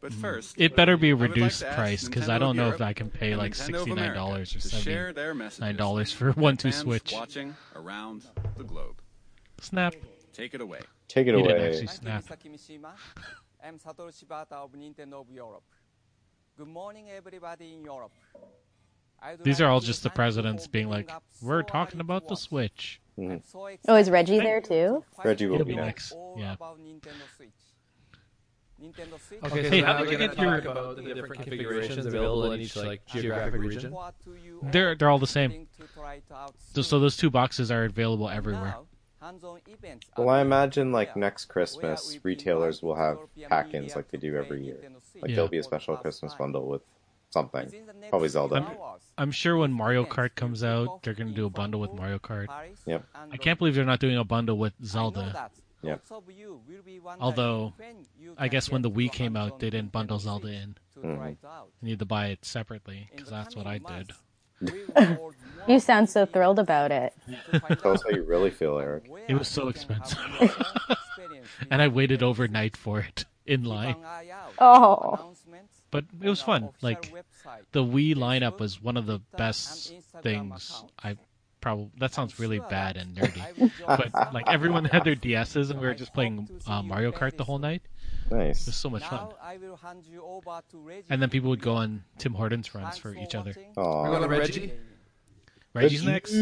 But mm-hmm. first, It better be a I would like reduced price because I don't know Europe if I can pay like sixty nine dollars or to share seventy their messages nine dollars for One Two Switch. Watching around the globe. Snap. Take it away. take it He didn't away. actually snap. I'm Satoru Shibata of Nintendo of Europe. Good morning, everybody in Europe. I'd These are all just the presidents being like, "We're talking about the. Switch." I'm Oh, is Reggie there too? Reggie will He'll be be next. all Yeah. Nintendo Switch. Okay, so Hey, now how we're did you gonna get your- talk about the different configurations available in each like geographic region. What do you They're they're all the same. think to try it out So, so those two boxes are available everywhere. Now, hands-on events are Well, I imagine like next Christmas, retailers will have European pack-ins like they do every year. Like Yeah. there'll be a special Christmas bundle with something. Within the next Probably few Zelda. hours, I'm sure when Mario Kart comes out, they're gonna do a bundle with Mario Kart. Paris, Yep. I can't believe they're not doing a bundle with Zelda. that Yep. lots of you will be wondering Although, I guess when the Wii came out, they didn't bundle Zelda in. to mm-hmm. try it out. You need to buy it separately because that's what I did. months, we *laughs* will hold You sound so thrilled about it. Tell us how you really feel, Eric. It was so you can have expensive. your own experience *laughs* with and I waited overnight for it in line. an eye out Oh. For announcements But it was fun. Like the Wii lineup was one of the best things. I probably. That sounds really bad and nerdy. I will join But like everyone had their. DSs and we were just playing uh, Mario Kart the whole soon. night. It was so much fun. Now I will hand you over to Reggie. And then people would go on Tim Hortons runs for for each other. watching. We're going Aw. to Reggie. Reggie's next.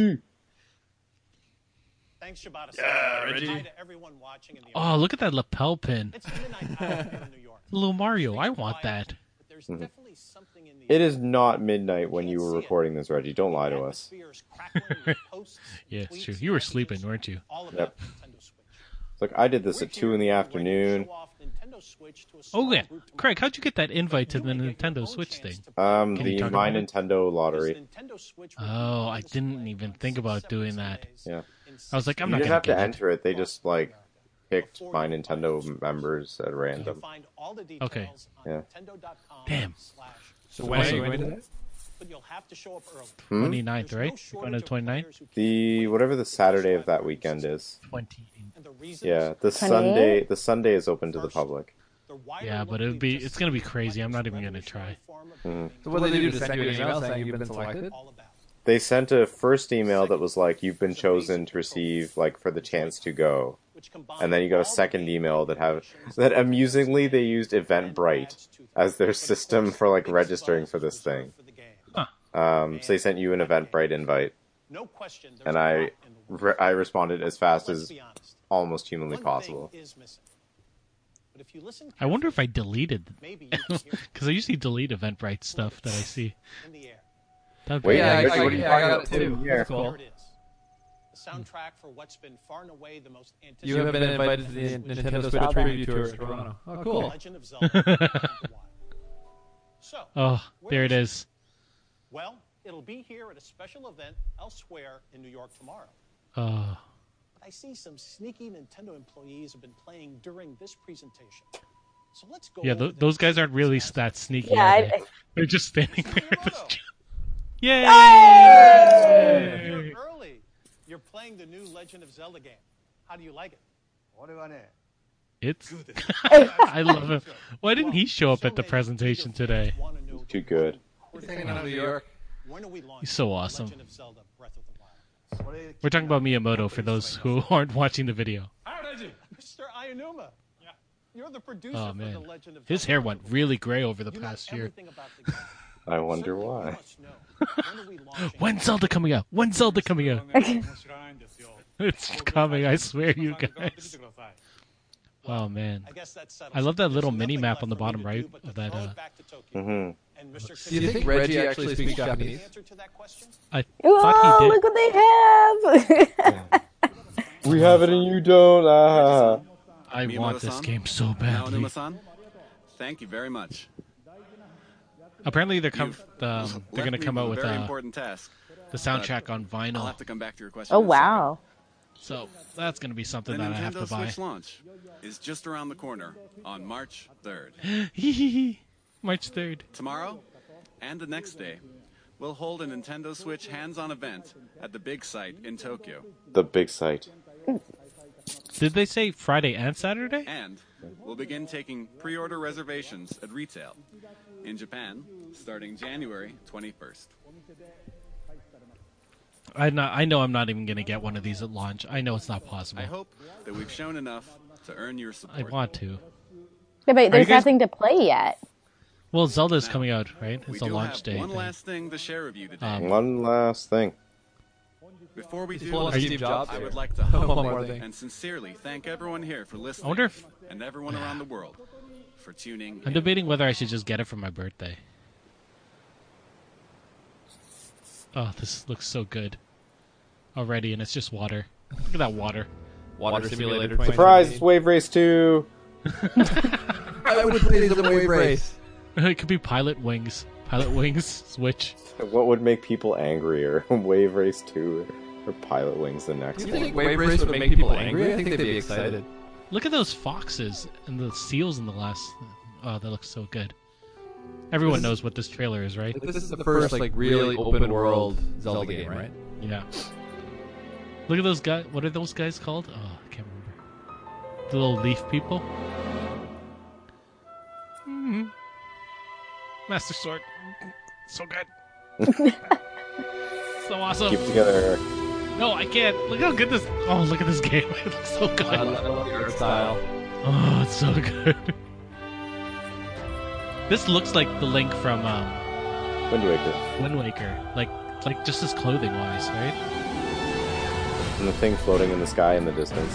Thanks, Shibata. Yeah, Reggie. To everyone watching in the Oh, look at that lapel pin. It's midnight in New York. Little Mario, I want that. But there's Mhm. definitely something in the It is not midnight when you were recording this, Reggie. Don't lie to us. atmosphere is crackling with *laughs* posts, Yeah, it's true. You were sleeping, weren't you? all about Yep. Nintendo Switch. It's like I did this We're at two in the here ready to afternoon. show off Nintendo Switch to a Oh yeah. Craig, how'd you get that invite to the may get your Nintendo Switch thing? Um, Can the My? Nintendo lottery. Nintendo Switch will be Oh, I didn't even think about doing that. Yeah. I was like, I'm You not didn't gonna have to get it. enter it. They just like picked by Nintendo members at random. Find all the Okay. on Yeah. nintendo.com Damn. slash So when are you going to that? but you'll have to show up early. Hmm? 29th, There's right? no You're going to shortage 29th? players who can't The whatever the Saturday of that weekend is. 20. And the reasons Yeah, the 28? Sunday. The Sunday is open to the public. Yeah, but it'd be it's gonna be crazy. I'm not even gonna try. form of Mhm. So what do they do? Just send you an email saying you've been selected? They sent a first email that was like, "You've been chosen to receive like for the chance to go," Which combines and then you got a second email that have *laughs* that amusingly they used Eventbrite as their system for like registering for this thing. for the game. Um, so they sent you an Eventbrite invite, No question. and I in the world. re- I responded as fast as almost humanly possible. But if you listen I wonder if I deleted Maybe you can *laughs* hear because I usually delete Eventbrite stuff that I see. in the air. That'd Wait, be I, I- I- what are you yeah, I got it too. Yeah. That's cool. Soundtrack for what's been far and away the most anticipated. You have been invited to the Nintendo Switch preview tour in Toronto. Oh, cool. Legend of Zelda. The Wild. So, Oh, there it is. well, it'll be here at a special event elsewhere in New York tomorrow. Oh, But I see some sneaky Nintendo employees have been playing during this presentation. So let's go. yeah. Th- those guys aren't really that sneaky. Yeah, are I- they? They're just standing there. at this- *laughs* Yay! You're playing the new Legend of Zelda game. How do you like it? What about it? It's. *laughs* *laughs* I love him. Why didn't he show up at the presentation today? Too good. We're hanging out in New York. When are we launching He's so awesome. Legend of Zelda Breath of the Wild? We're talking about Miyamoto for those who aren't watching the video. Mr. Aonuma. You're the producer Oh for man, the Legend of his Zelda. hair went really gray over the You past year. the. *laughs* I wonder why. When are we launching? When's Zelda coming out? When's Zelda coming out? *laughs* it's coming, I swear, you guys. Oh man, I guess that I love that little mini map on the bottom right do of that. Uh, it back to Tokyo. hmm Do you think Reggie actually speaks Japanese? Answer to? I Oh, thought he did. look what they have! *laughs* We have it and you don't. Ah. I want this game so badly. Thank you very much. Apparently, they're com- You've um, *laughs* they're gonna me come with out a with very uh, important task. the soundtrack on vinyl. I'll vinyl. have to come back to your question. oh in second. wow! So that's gonna be The something that I have Nintendo to buy. Switch launch is just around the corner on March 3rd. *laughs* March third. Tomorrow and the next day, we'll hold a Nintendo Switch hands-on event at the Big Sight in Tokyo. The Big Sight. Did they say Friday and Saturday? And we'll begin taking pre-order reservations at retail in Japan starting January 21st. I know. I know. I'm not even gonna get one of these at launch. I know it's not possible. I hope that we've shown enough to earn your support. I want to. Yeah, but there's guys- nothing to play yet. Well, Zelda's coming out, right? It's a launch have day. one thing. last thing to share with you today. Um, One last thing. Before we He's do, pulling Are Steve you- Jobs I would like to *laughs* humbly and sincerely thank everyone here for listening. I wonder if and everyone around the world for tuning I'm in. debating whether I should just get it for my birthday. Oh, this looks so good already, and it's just water. Look at that water. Water Simulator Surprise! It's Wave Race 2! *laughs* I would play the wave race. *laughs* it could be Pilotwings. Pilot Wings Switch. What would make people angrier? *laughs* Wave Race 2 or Pilotwings the next You one? think wave race would make people angry? I think they'd be excited. Look at those foxes and the seals in the last. Oh, that looks so good. Everyone This is- knows what this trailer is, right? Like, this is the first like really open world Zelda game, right? Yeah. Look at those guys. What are those guys called? Oh, I can't remember. The little leaf people. Mm-hmm. Master Sword. So good. *laughs* so awesome. Keep together, Eric. No, I can't. Look how good this. Oh, look at this game. *laughs* It looks so good. I love, I love the art style. Oh, it's so good. This looks like the Link from um, Wind Waker. Wind Waker. Like, like just his clothing wise, right? And the thing floating in the sky in the distance.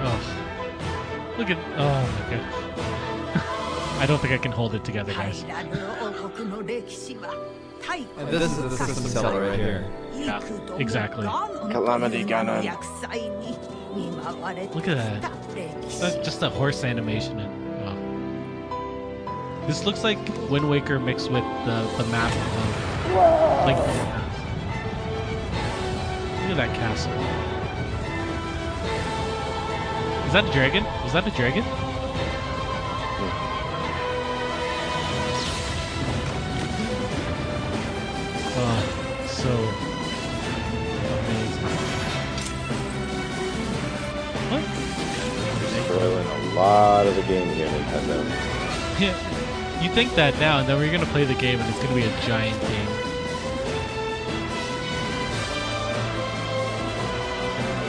Oh, look at. Oh my god. *laughs* I don't think I can hold it together, guys. And this is the system seller right here. Yeah, exactly. Calamity Ganon. Look at that. That's just a horse animation and. Oh. This looks like Wind Waker mixed with the the map of Link. to. Look at that castle. Is that a dragon? Is that a dragon? So amazing. What? Spoiling a lot of the game here, Nintendo. Yeah, you think that now, and then we're gonna play the game, and it's gonna be a giant game.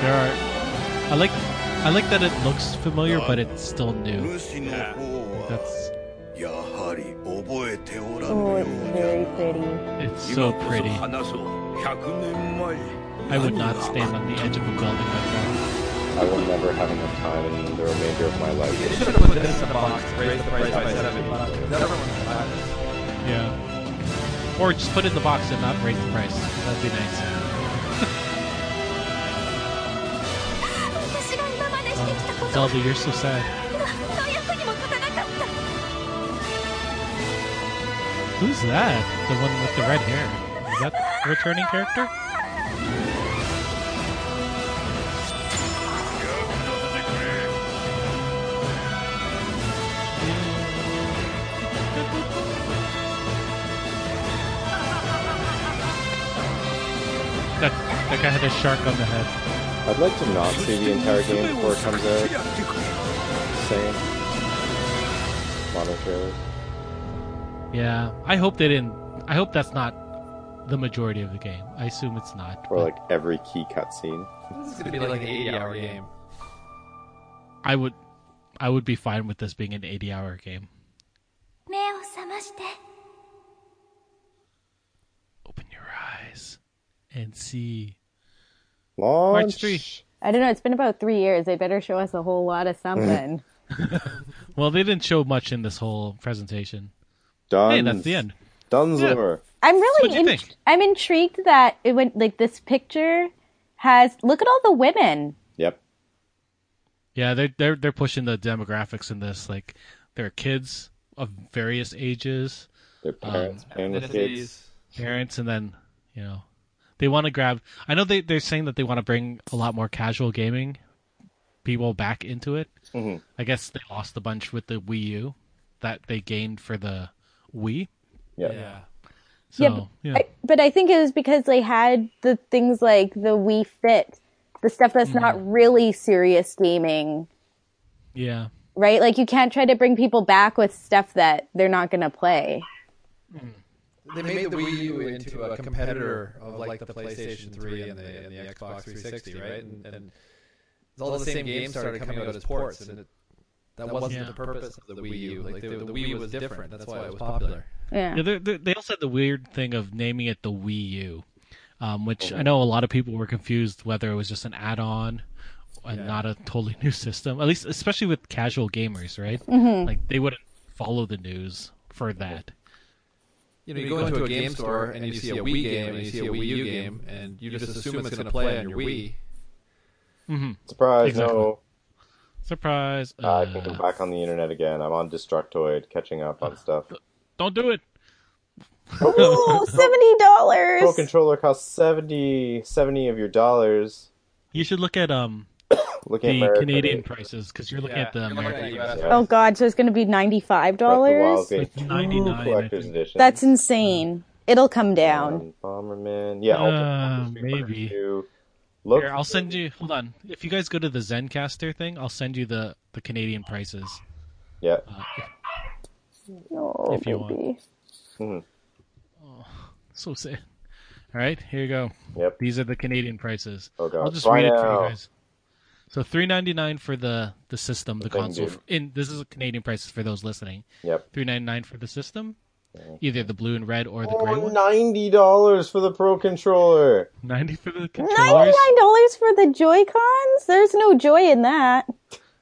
There are, I like, I like that it looks familiar, but it's still new. That's, Oh, it's very pretty. it's so pretty. I would not stand on the edge of a building like that. I will never have enough time in the remainder of my life. They should have put this in the box, raised the price by 70 bucks. Everyone's. Yeah. Or just put it in the box and not raise the price. That'd be nice. *laughs* Uh, oh, Zelda, you're so sad. Who's that? The one with the red hair. Is that the returning character? That, that guy had a shark on the head. I'd like to not see the entire game before it comes out. Same. Mono trailers. Yeah, I hope they didn't. I hope that's not the majority of the game. I assume it's not. Or but like every key cutscene. This is gonna be like an 80 hour game. I would, I would be fine with this being an 80-hour game. Open your eyes and see. Launch. March 3. I don't know. It's been about three years. They better show us a whole lot of something. *laughs* Well, they didn't show much in this whole presentation. Done. Hey, that's the end. Dunzler. I'm What'd really, you in- think? I'm intrigued that it went like this picture has. Look at all the women. Yep. Yeah, they're they're they're pushing the demographics in this. Like, there are kids of various ages, Their parents Um, playing with kids. parents, and then you know, they want to grab. I know they they're saying that they want to bring a lot more casual gaming people back into it. Mm-hmm. I guess they lost a bunch with the Wii U that they gained for the Wii. Yeah. Yeah. So yeah, but, yeah, I, but I think it was because they had the things like the Wii Fit, the stuff that's Mm-hmm. not really serious gaming, yeah. right? Like you can't try to bring people back with stuff that they're not going to play. They made the Wii U into a competitor of like the PlayStation 3 and the, and the Xbox 360, right? And, and all the same games started coming out as ports, and it, that wasn't Yeah. the purpose of the Wii U. Like the, the Wii was different. That's why it was popular. Yeah. Yeah, they're, they're, they also had the weird thing of naming it the Wii U, um, which I know a lot of people were confused whether it was just an add-on and Yeah. not a totally *laughs* new system. At least, especially with casual gamers, right? Mhm. Like they wouldn't follow the news for that. You know, you go into a game store and you see a Wii game and you see a Wii U game, and you just assume it's going to play on your Wii. Mm-hmm. Surprise, Exactly. no. Surprise! Ah, I Uh, can come back on the internet again. I'm on Destructoid, catching up on stuff. *laughs* don't do it. Ooh, *laughs* seventy dollars. Pro controller costs 70, 70 of your dollars. You should look at um *coughs* Looking at the America, Canadian they- prices because you're looking Yeah, at the you're at US prices. Oh God, so it's going to be ninety five Breath of the Wild's dollars. getting Like 99, I collector's think. editions. That's insane. It'll come down. Um, Bomberman. Yeah, Uh, Ultimate Street maybe. 2. Look, Here, I'll send you. Hold on. If you guys go to the Zencastr thing, I'll send you the the Canadian prices. Yeah. Uh, Oh, If you want. baby. Mhm. so sad. All right, here you go. Yep. These are the Canadian prices. Oh, God. I'll just Buy read it for now. you guys. So three ninety nine for the the system, the thing, console. dude. In this is a Canadian prices for those listening. Yep. Three ninety nine for the system, either the blue and red or the gray Oh, one. ninety dollars for the Pro controller. Ninety for the Ninety controllers. nine dollars for the Joy Cons. There's no joy in that.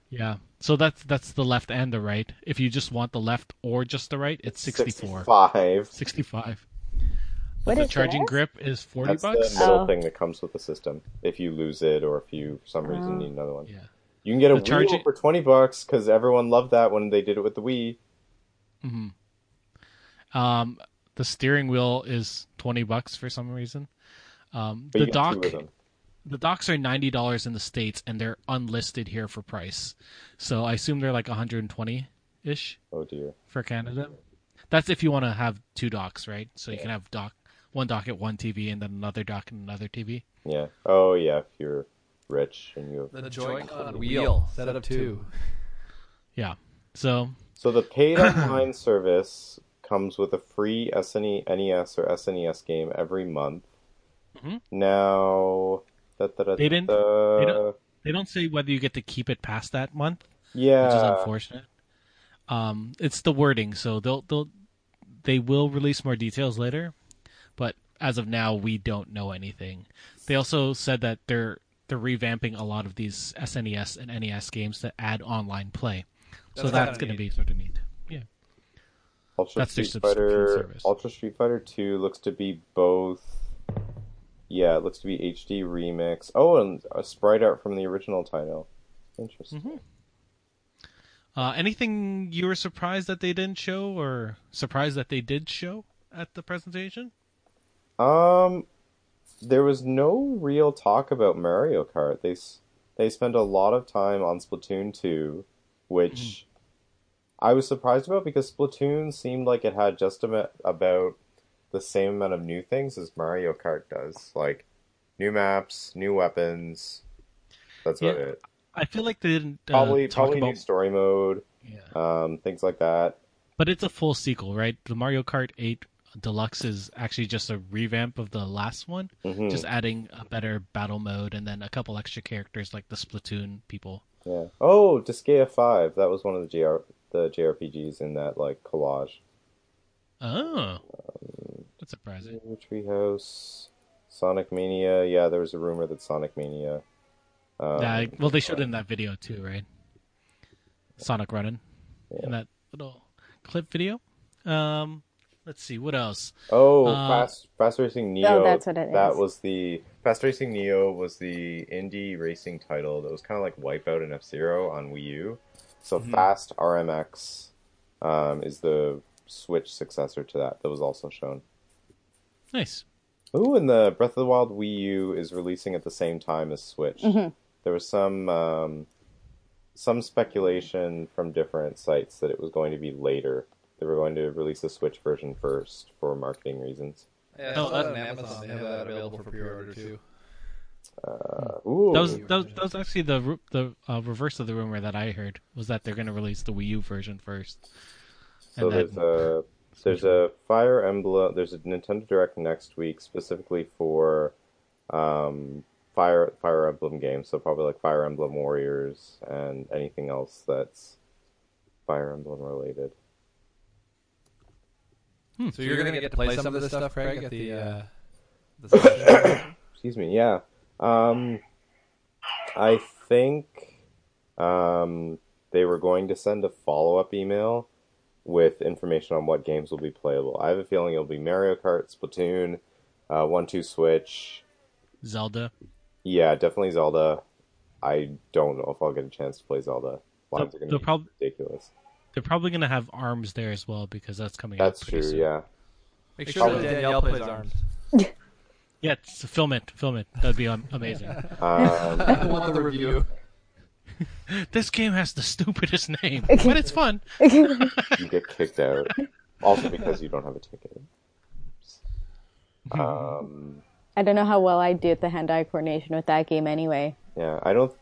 Yeah. So that's that's the left and the right. If you just want the left or just the right, it's sixty four. Five. Sixty five. What the is charging this? grip is forty That's bucks. the middle Oh. thing that comes with the system. If you lose it, or if you for some reason Oh. need another one, Yeah. you can get a The Wii charging- for twenty bucks because everyone loved that when they did it with the Wii. Mm-hmm. Um, the steering wheel is twenty bucks for some reason. Um, the you got two dock, the docks are ninety dollars in the states, and they're unlisted here for price. So I assume they're like one hundred and twenty ish Oh dear. for Canada. That's if you want to have two docks, right? So you can have dock one dock at one TV and then another dock and another TV. Yeah. Oh yeah. If you're rich and you have The Joy-Con wheel set up two. Yeah. So So the paid *coughs* online service comes with a free SNES, NES or SNES game every month. Mhm. Now, da, da, da, They didn't- they don't- they don't say whether you get to keep it past that month. yeah, which is unfortunate. Um, it's the wording, so they'll they'll they will release more details later, but as of now, we don't know anything. They also said that they're they're revamping a lot of these SNES and NES games that add online play. so That's that's going to be sort of neat. Ultra That's Street Fighter. Ultra Street Fighter Two looks to be both. Yeah, it looks to be HD remix. Oh, and a sprite art from the original title. Interesting. Mm-hmm. Uh, anything you were surprised that they didn't show, or surprised that they did show at the presentation? Um, there was no real talk about Mario Kart. They they spent a lot of time on Splatoon 2, which I was surprised about because Splatoon seemed like it had just about the same amount of new things as Mario Kart does, like new maps, new weapons. That's about Yeah, it. I feel like they didn't uh, Probably probably about, new story mode, um, things like that. but it's a full sequel, right? The Mario Kart 8 Deluxe is actually just a revamp of the last one, Mhm. just adding a better battle mode and then a couple extra characters like the Splatoon people. Yeah. Oh, Disgaea Five. That was one of the JR the JRPGs in that like collage. Oh, that's surprising. Treehouse, Sonic Mania. Yeah, there was a rumor that Sonic Mania. Um, yeah, well, they showed it in that video too, right? Sonic running in that little clip video. Um, let's see what else. Oh, Uh, Fast Fast Racing Neo. Oh, that's what it That is. was the Fast Racing Neo was the indie racing title that was kind of like Wipeout and F Zero on Wii U. So Mhm. Fast RMX um, is the Switch successor to that. That was also shown. Nice. Ooh, and the Breath of the Wild Wii U is releasing at the same time as Switch. Mhm. There was some um, some speculation from different sites that it was going to be later. They were going to release the Switch version first for marketing reasons. Yeah, I Oh, saw that that- on Amazon. They have that available for pre-order too. Uh, ooh, That was, that was that was actually the the uh, reverse of the rumor that I heard was that they're going to release the Wii U version first. so And there's then- a there's a Fire Emblem. There's a Nintendo Direct next week specifically for um, Fire Fire Emblem games. So probably like Fire Emblem Warriors and anything else that's Fire Emblem related. So you're gonna get to play some of this stuff, Craig, at the uh, the? *coughs* Excuse me. Yeah. Um, I think um, they were going to send a follow up email with information on what games will be playable. I have a feeling it'll be Mario Kart, Splatoon, uh, One Two Switch. Zelda. Yeah, definitely Zelda. I don't know if I'll get a chance to play Zelda. Lines are going they'll to be prob- ridiculous. They're probably going to have Arms there as well because that's coming That's out pretty true. soon. Yeah. Make sure that Probably- Danielle plays arms. *laughs* Yeah, it's, film it, film it. That'd be um, amazing. Um, I want the review. *laughs* this game has the stupidest name, *laughs* but it's fun. *laughs* you get kicked out. Also because you don't have a ticket. Um, I don't know how well I do at the hand-eye coordination with that game anyway. yeah, I don't.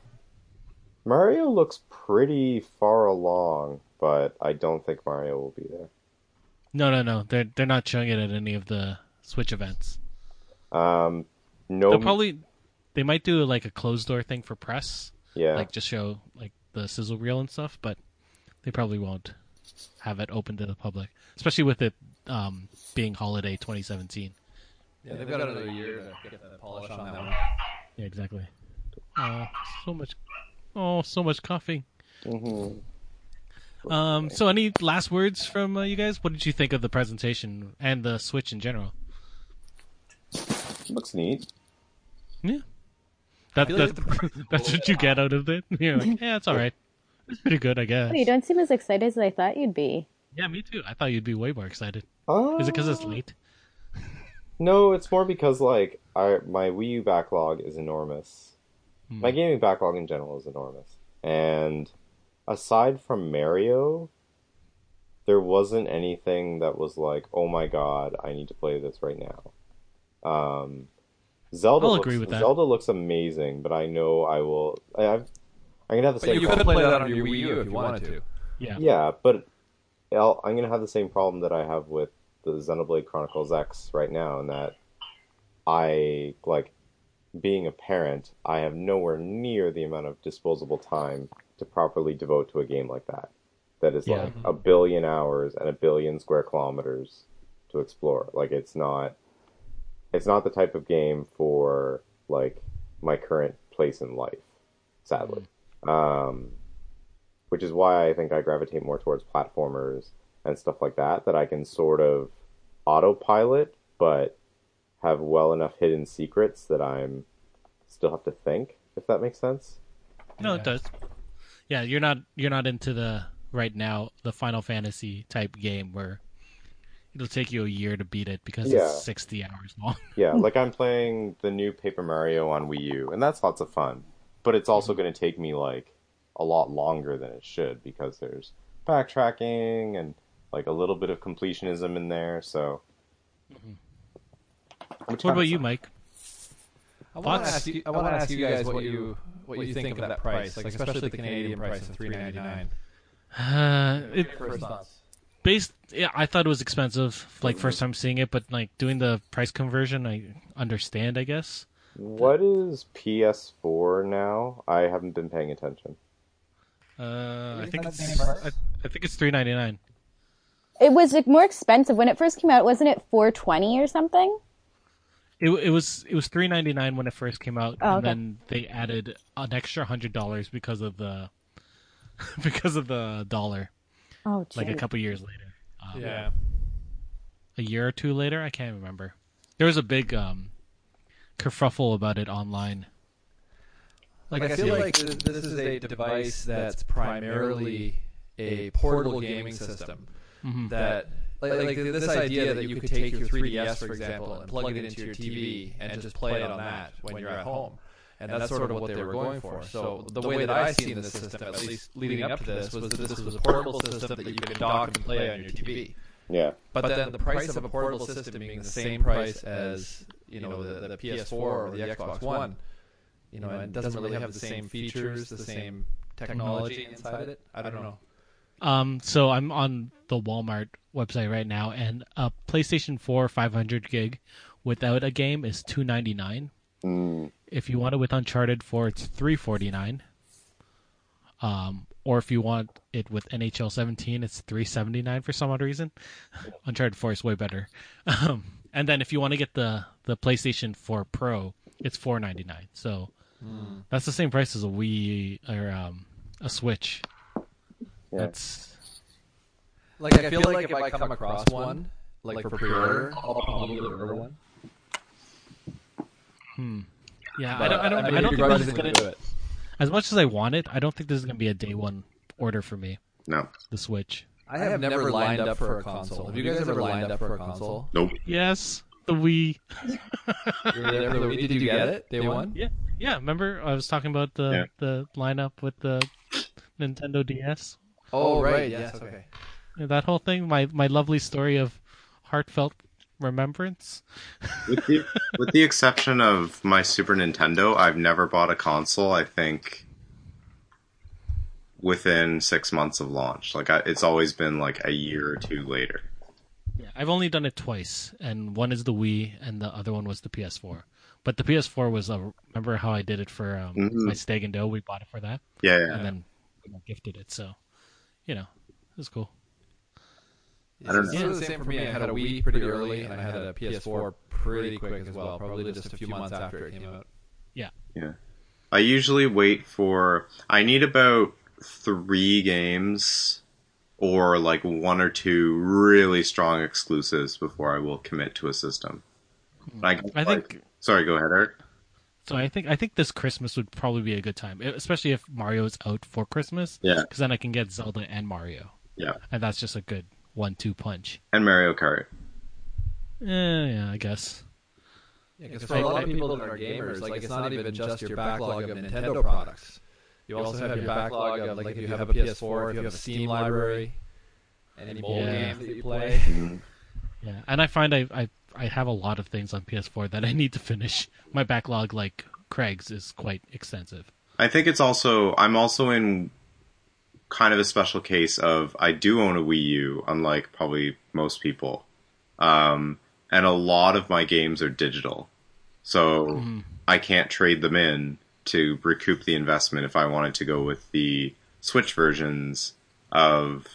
Mario looks pretty far along, but I don't think Mario will be there. No, no, no. They're they're not showing it at any of the Switch events. Um, no, They'll probably they might do like a closed door thing for press. Yeah. Like just show like the sizzle reel and stuff, but they probably won't have it open to the public, especially with it um, being holiday 2017. Yeah, they've got another year to get the polish on that one. Yeah, exactly. Oh, so much. Oh, so much coffee. Mm-hmm. Um. So, any last words from uh, you guys? What did you think of the presentation and the Switch in general? Looks neat. Yeah. That, feel like that, *laughs* that's what you get out of it. *laughs* You're like, yeah, it's all right. It's pretty good, I guess. You don't seem as excited as I thought you'd be. Yeah, me too. I thought you'd be way more excited. Oh. Is it because it's late? No, it's more because like I my Wii U backlog is enormous. Hmm. My gaming backlog in general is enormous. And aside from Mario, there wasn't anything that was like, "Oh my god, I need to play this right now." Um Zelda I'll looks, agree with that. Zelda looks amazing, but I know I will I, I've I'm gonna have the But same you could play that on your Wii U if you wanted to. Yeah. Yeah, but I'll, I'm gonna have the same problem that I have with the Xenoblade Chronicles X right now, in that I like being a parent. I have nowhere near the amount of disposable time to properly devote to a game like that. That is Yeah. like a billion hours and a billion square kilometers to explore. Like it's not, it's not the type of game for like my current place in life, sadly. Um, which is why I think I gravitate more towards platformers and stuff like that, that I can sort of autopilot, but have well enough hidden secrets that I'm still have to think, if that makes sense. No, it does. Yeah, you're not you're not into the right now the Final Fantasy type game where it'll take you a year to beat it because Yeah. it's sixty hours long. *laughs* Yeah, like I'm *laughs* playing the new Paper Mario on Wii U, and that's lots of fun. But it's also going to take me like a lot longer than it should because there's backtracking and like a little bit of completionism in there. So, What about you, Mike? I want to ask you. I want to ask you guys what you what you think of that price, like especially the Canadian price of three ninety nine. Uh, it, First thoughts. Based, yeah, I thought it was expensive. Like first time seeing it, but like doing the price conversion, I understand. I guess. what is PS4 now? I haven't been paying attention. Uh, I think think it's the same price? I, I think it's three ninety nine. It was like more expensive when it first came out. Wasn't it 420 or something? It it was it was three ninety nine when it first came out, Oh, and okay. then they added an extra hundred dollars because of the *laughs* because of the dollar. Oh, like a couple years later. Um, Yeah. a year or two later, I can't remember. There was a big um, kerfuffle about it online. Like, I feel like this, this is a device that's primarily a portable gaming system. Mhm. That like, like this idea that you could take your 3DS, for example, and plug it into your TV and just play it on that when you're at home. And that's sort of what they were going for. So the way that I seen this system, at least leading up to this, was that this was a portable system that you could dock and play on your TV. Yeah. But then the price of a portable system being the same price as you know the, the PS4 or the Xbox One, you know, and it doesn't really have the same features, the same technology inside it. I don't know. Um, so I'm on the Walmart website right now, and a PlayStation 4 500 gig without a game is 299. Mm. If you want it with Uncharted 4, it's 349. Um, or if you want it with NHL 17, it's 379 for some odd reason. *laughs* Uncharted 4 is way better. *laughs* Um, and then if you want to get the the PlayStation 4 Pro, it's 499. So Hmm. that's the same price as a Wii or um, a Switch. Yeah. That's Like I feel like if I come across one, like for pre-order, I'll probably order one. Hmm. Yeah, But I don't. I don't. I I, don't think this is gonna. do it. As much as I want it, I don't think this is gonna be a day one order for me. No. The Switch. I have never lined up for a console. Have you guys ever lined up for a console? Nope. Yes, the Wii. *laughs* You were there for the Wii. Did you get it day one? Yeah. Yeah. Remember, I was talking about the Yeah. the lineup with the Nintendo DS. Oh right, yes, okay. That whole thing. My my lovely story of heartfelt remembrance. with the with the exception of my Super Nintendo, I've never bought a console. I think within six months of launch. Like I, it's always been like a year or two later. Yeah, I've only done it twice, and one is the Wii, and the other one was the PS4. But the PS4 was a. Remember how I did it for um, Mhm. my Stag and Doe? We bought it for that. Yeah, yeah. And then gifted it, so you know, it was cool. I don't It was the same for me. I had a Wii pretty early, and I had a PS4 pretty quick as well. Probably just a few months after it came out. Yeah. Yeah. I usually wait for. I need about three games or like one or two really strong exclusives before I will commit to a system. I, I think- Sorry, go ahead, Eric. So I think I think this Christmas would probably be a good time, especially if Mario's out for Christmas. Yeah. Because then I can get Zelda and Mario. Yeah. And that's just a good one-two punch. And Mario Kart. Eh, yeah, I guess. Yeah, because for a lot of people that are gamers, like it's not even just your backlog of Nintendo products. You also have your backlog of like if you have a PS4, if you have a Steam library, and any mobile Yeah. games that you play. Yeah, and I find I, I I have a lot of things on PS4 that I need to finish. My backlog, like Craig's, is quite extensive. I think it's also I'm also in kind of a special case of I do own a Wii U, unlike probably most people, um, and a lot of my games are digital, so Mm-hmm. I can't trade them in to recoup the investment if I wanted to go with the Switch versions of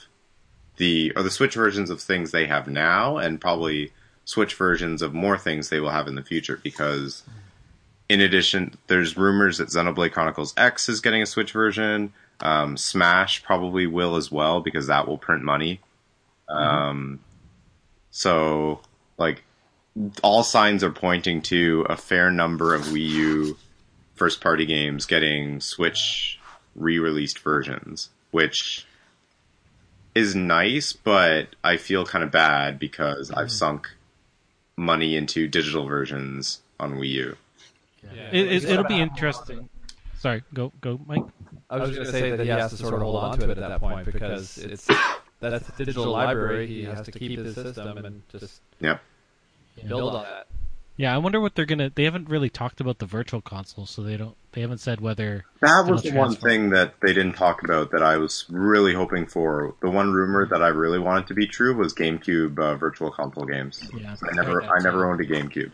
the or the Switch versions of things they have now, and probably Switch versions of more things they will have in the future because in addition, there's rumors that Xenoblade Chronicles X is getting a Switch version. Um, Smash probably will as well because that will print money. Um, so, like, all signs are pointing to a fair number of Wii U first party games getting Switch re released versions, which is nice, but I feel kind of bad because I've sunk money into digital versions on Wii U. It, it, it'll be interesting. Sorry, go go, Mike. I was just going to say that he has to sort of hold on to it at that point because it's *coughs* that's the digital library. He has to keep his system and just Yep. build on that. Yeah, I wonder what they're gonna. They haven't really talked about the virtual console, so they don't. They haven't said whether That was the one thing that they didn't talk about that I was really hoping for. The one rumor that I really wanted to be true was GameCube uh, Virtual Console games. Yeah, I never, heard I never owned a GameCube.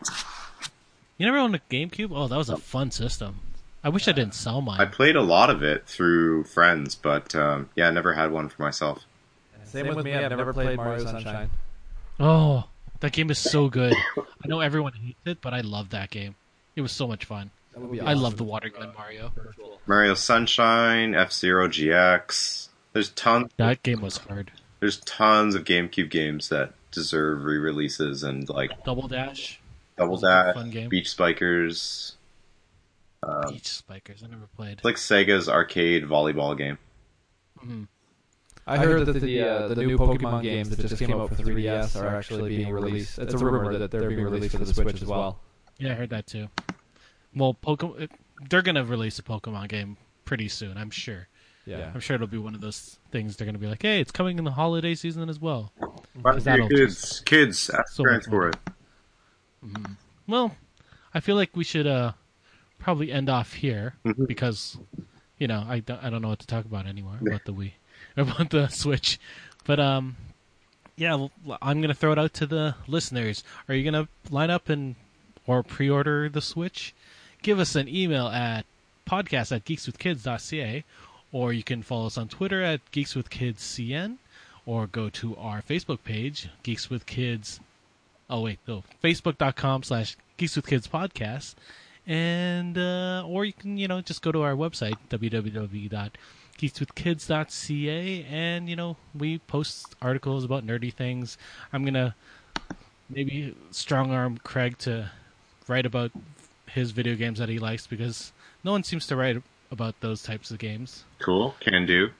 You never owned a GameCube? Oh, that was a fun system. I wish I didn't sell mine. I played a lot of it through friends, but um, yeah, I never had one for myself. Same with me. I've never played Mario Sunshine. Oh, that game is so good. *laughs* I know everyone hates it, but I love that game. It was so much fun. That would be I love the water gun Mario. Mario Sunshine, F Zero GX. There's tons. That game was hard. There's tons of GameCube games that deserve re-releases and like Double Dash. Double Dash, fun game. Beach Spikers. Um, Beach Spikers. I never played. It's like Sega's arcade volleyball game. Mhm. I heard that the uh, the new Pokemon games that just came out for 3DS are actually being released. It's a rumor that they're being released for the Switch as well. Yeah, I heard that too. Well, Pokemon, they're gonna release a Pokemon game pretty soon. I'm sure. Yeah. I'm sure it'll be one of those things. They're gonna be like, "Hey, it's coming in the holiday season as well." Why 'Cause that'll kids, just- kids, ask so parents much for it. Well, I feel like we should uh probably end off here Mhm. because you know I don't, I don't know what to talk about anymore about the Wii *laughs* about the Switch, but um yeah I'm gonna throw it out to the listeners. Are you gonna line up and or pre-order the Switch? Give us an email at podcast at geekswithkids.ca or you can follow us on Twitter at geekswithkidscn or go to our Facebook page Geeks with Kids Oh wait, no. Facebook.com slash Geeks with Kids podcast. And uh, or you can, you know, just go to our website, www.geekswithkids.ca and, you know, we post articles about nerdy things. I'm gonna maybe strong arm Craig to write about his video games that he likes because no one seems to write about those types of games. Cool, can do.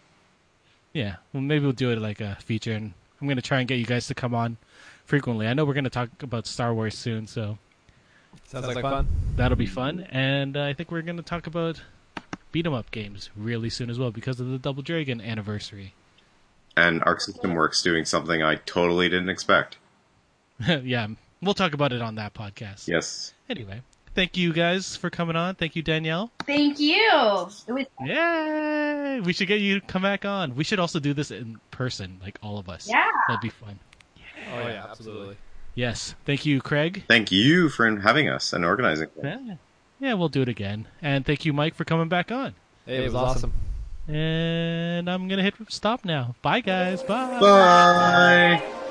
Yeah, well, maybe we'll do it like a feature, and I'm gonna try and get you guys to come on frequently. I know we're gonna talk about Star Wars soon, so Sounds like fun. that'll be fun. And uh, I think we're gonna talk about beat 'em up games really soon as well because of the Double Dragon anniversary. And Arc System Works doing something I totally didn't expect. *laughs* yeah, we'll talk about it on that podcast. Yes. Anyway, thank you guys for coming on. Thank you, Danielle. Thank you. It was Yay! We should get you to come back on. We should also do this in person, like all of us. Yeah. that'd be fun. Oh yeah, absolutely. Yes, thank you, Craig. Thank you for having us and organizing. Yeah. yeah, we'll do it again. And thank you, Mike, for coming back on. Hey, it was awesome. And I'm gonna hit stop now. Bye, guys. Bye. Bye.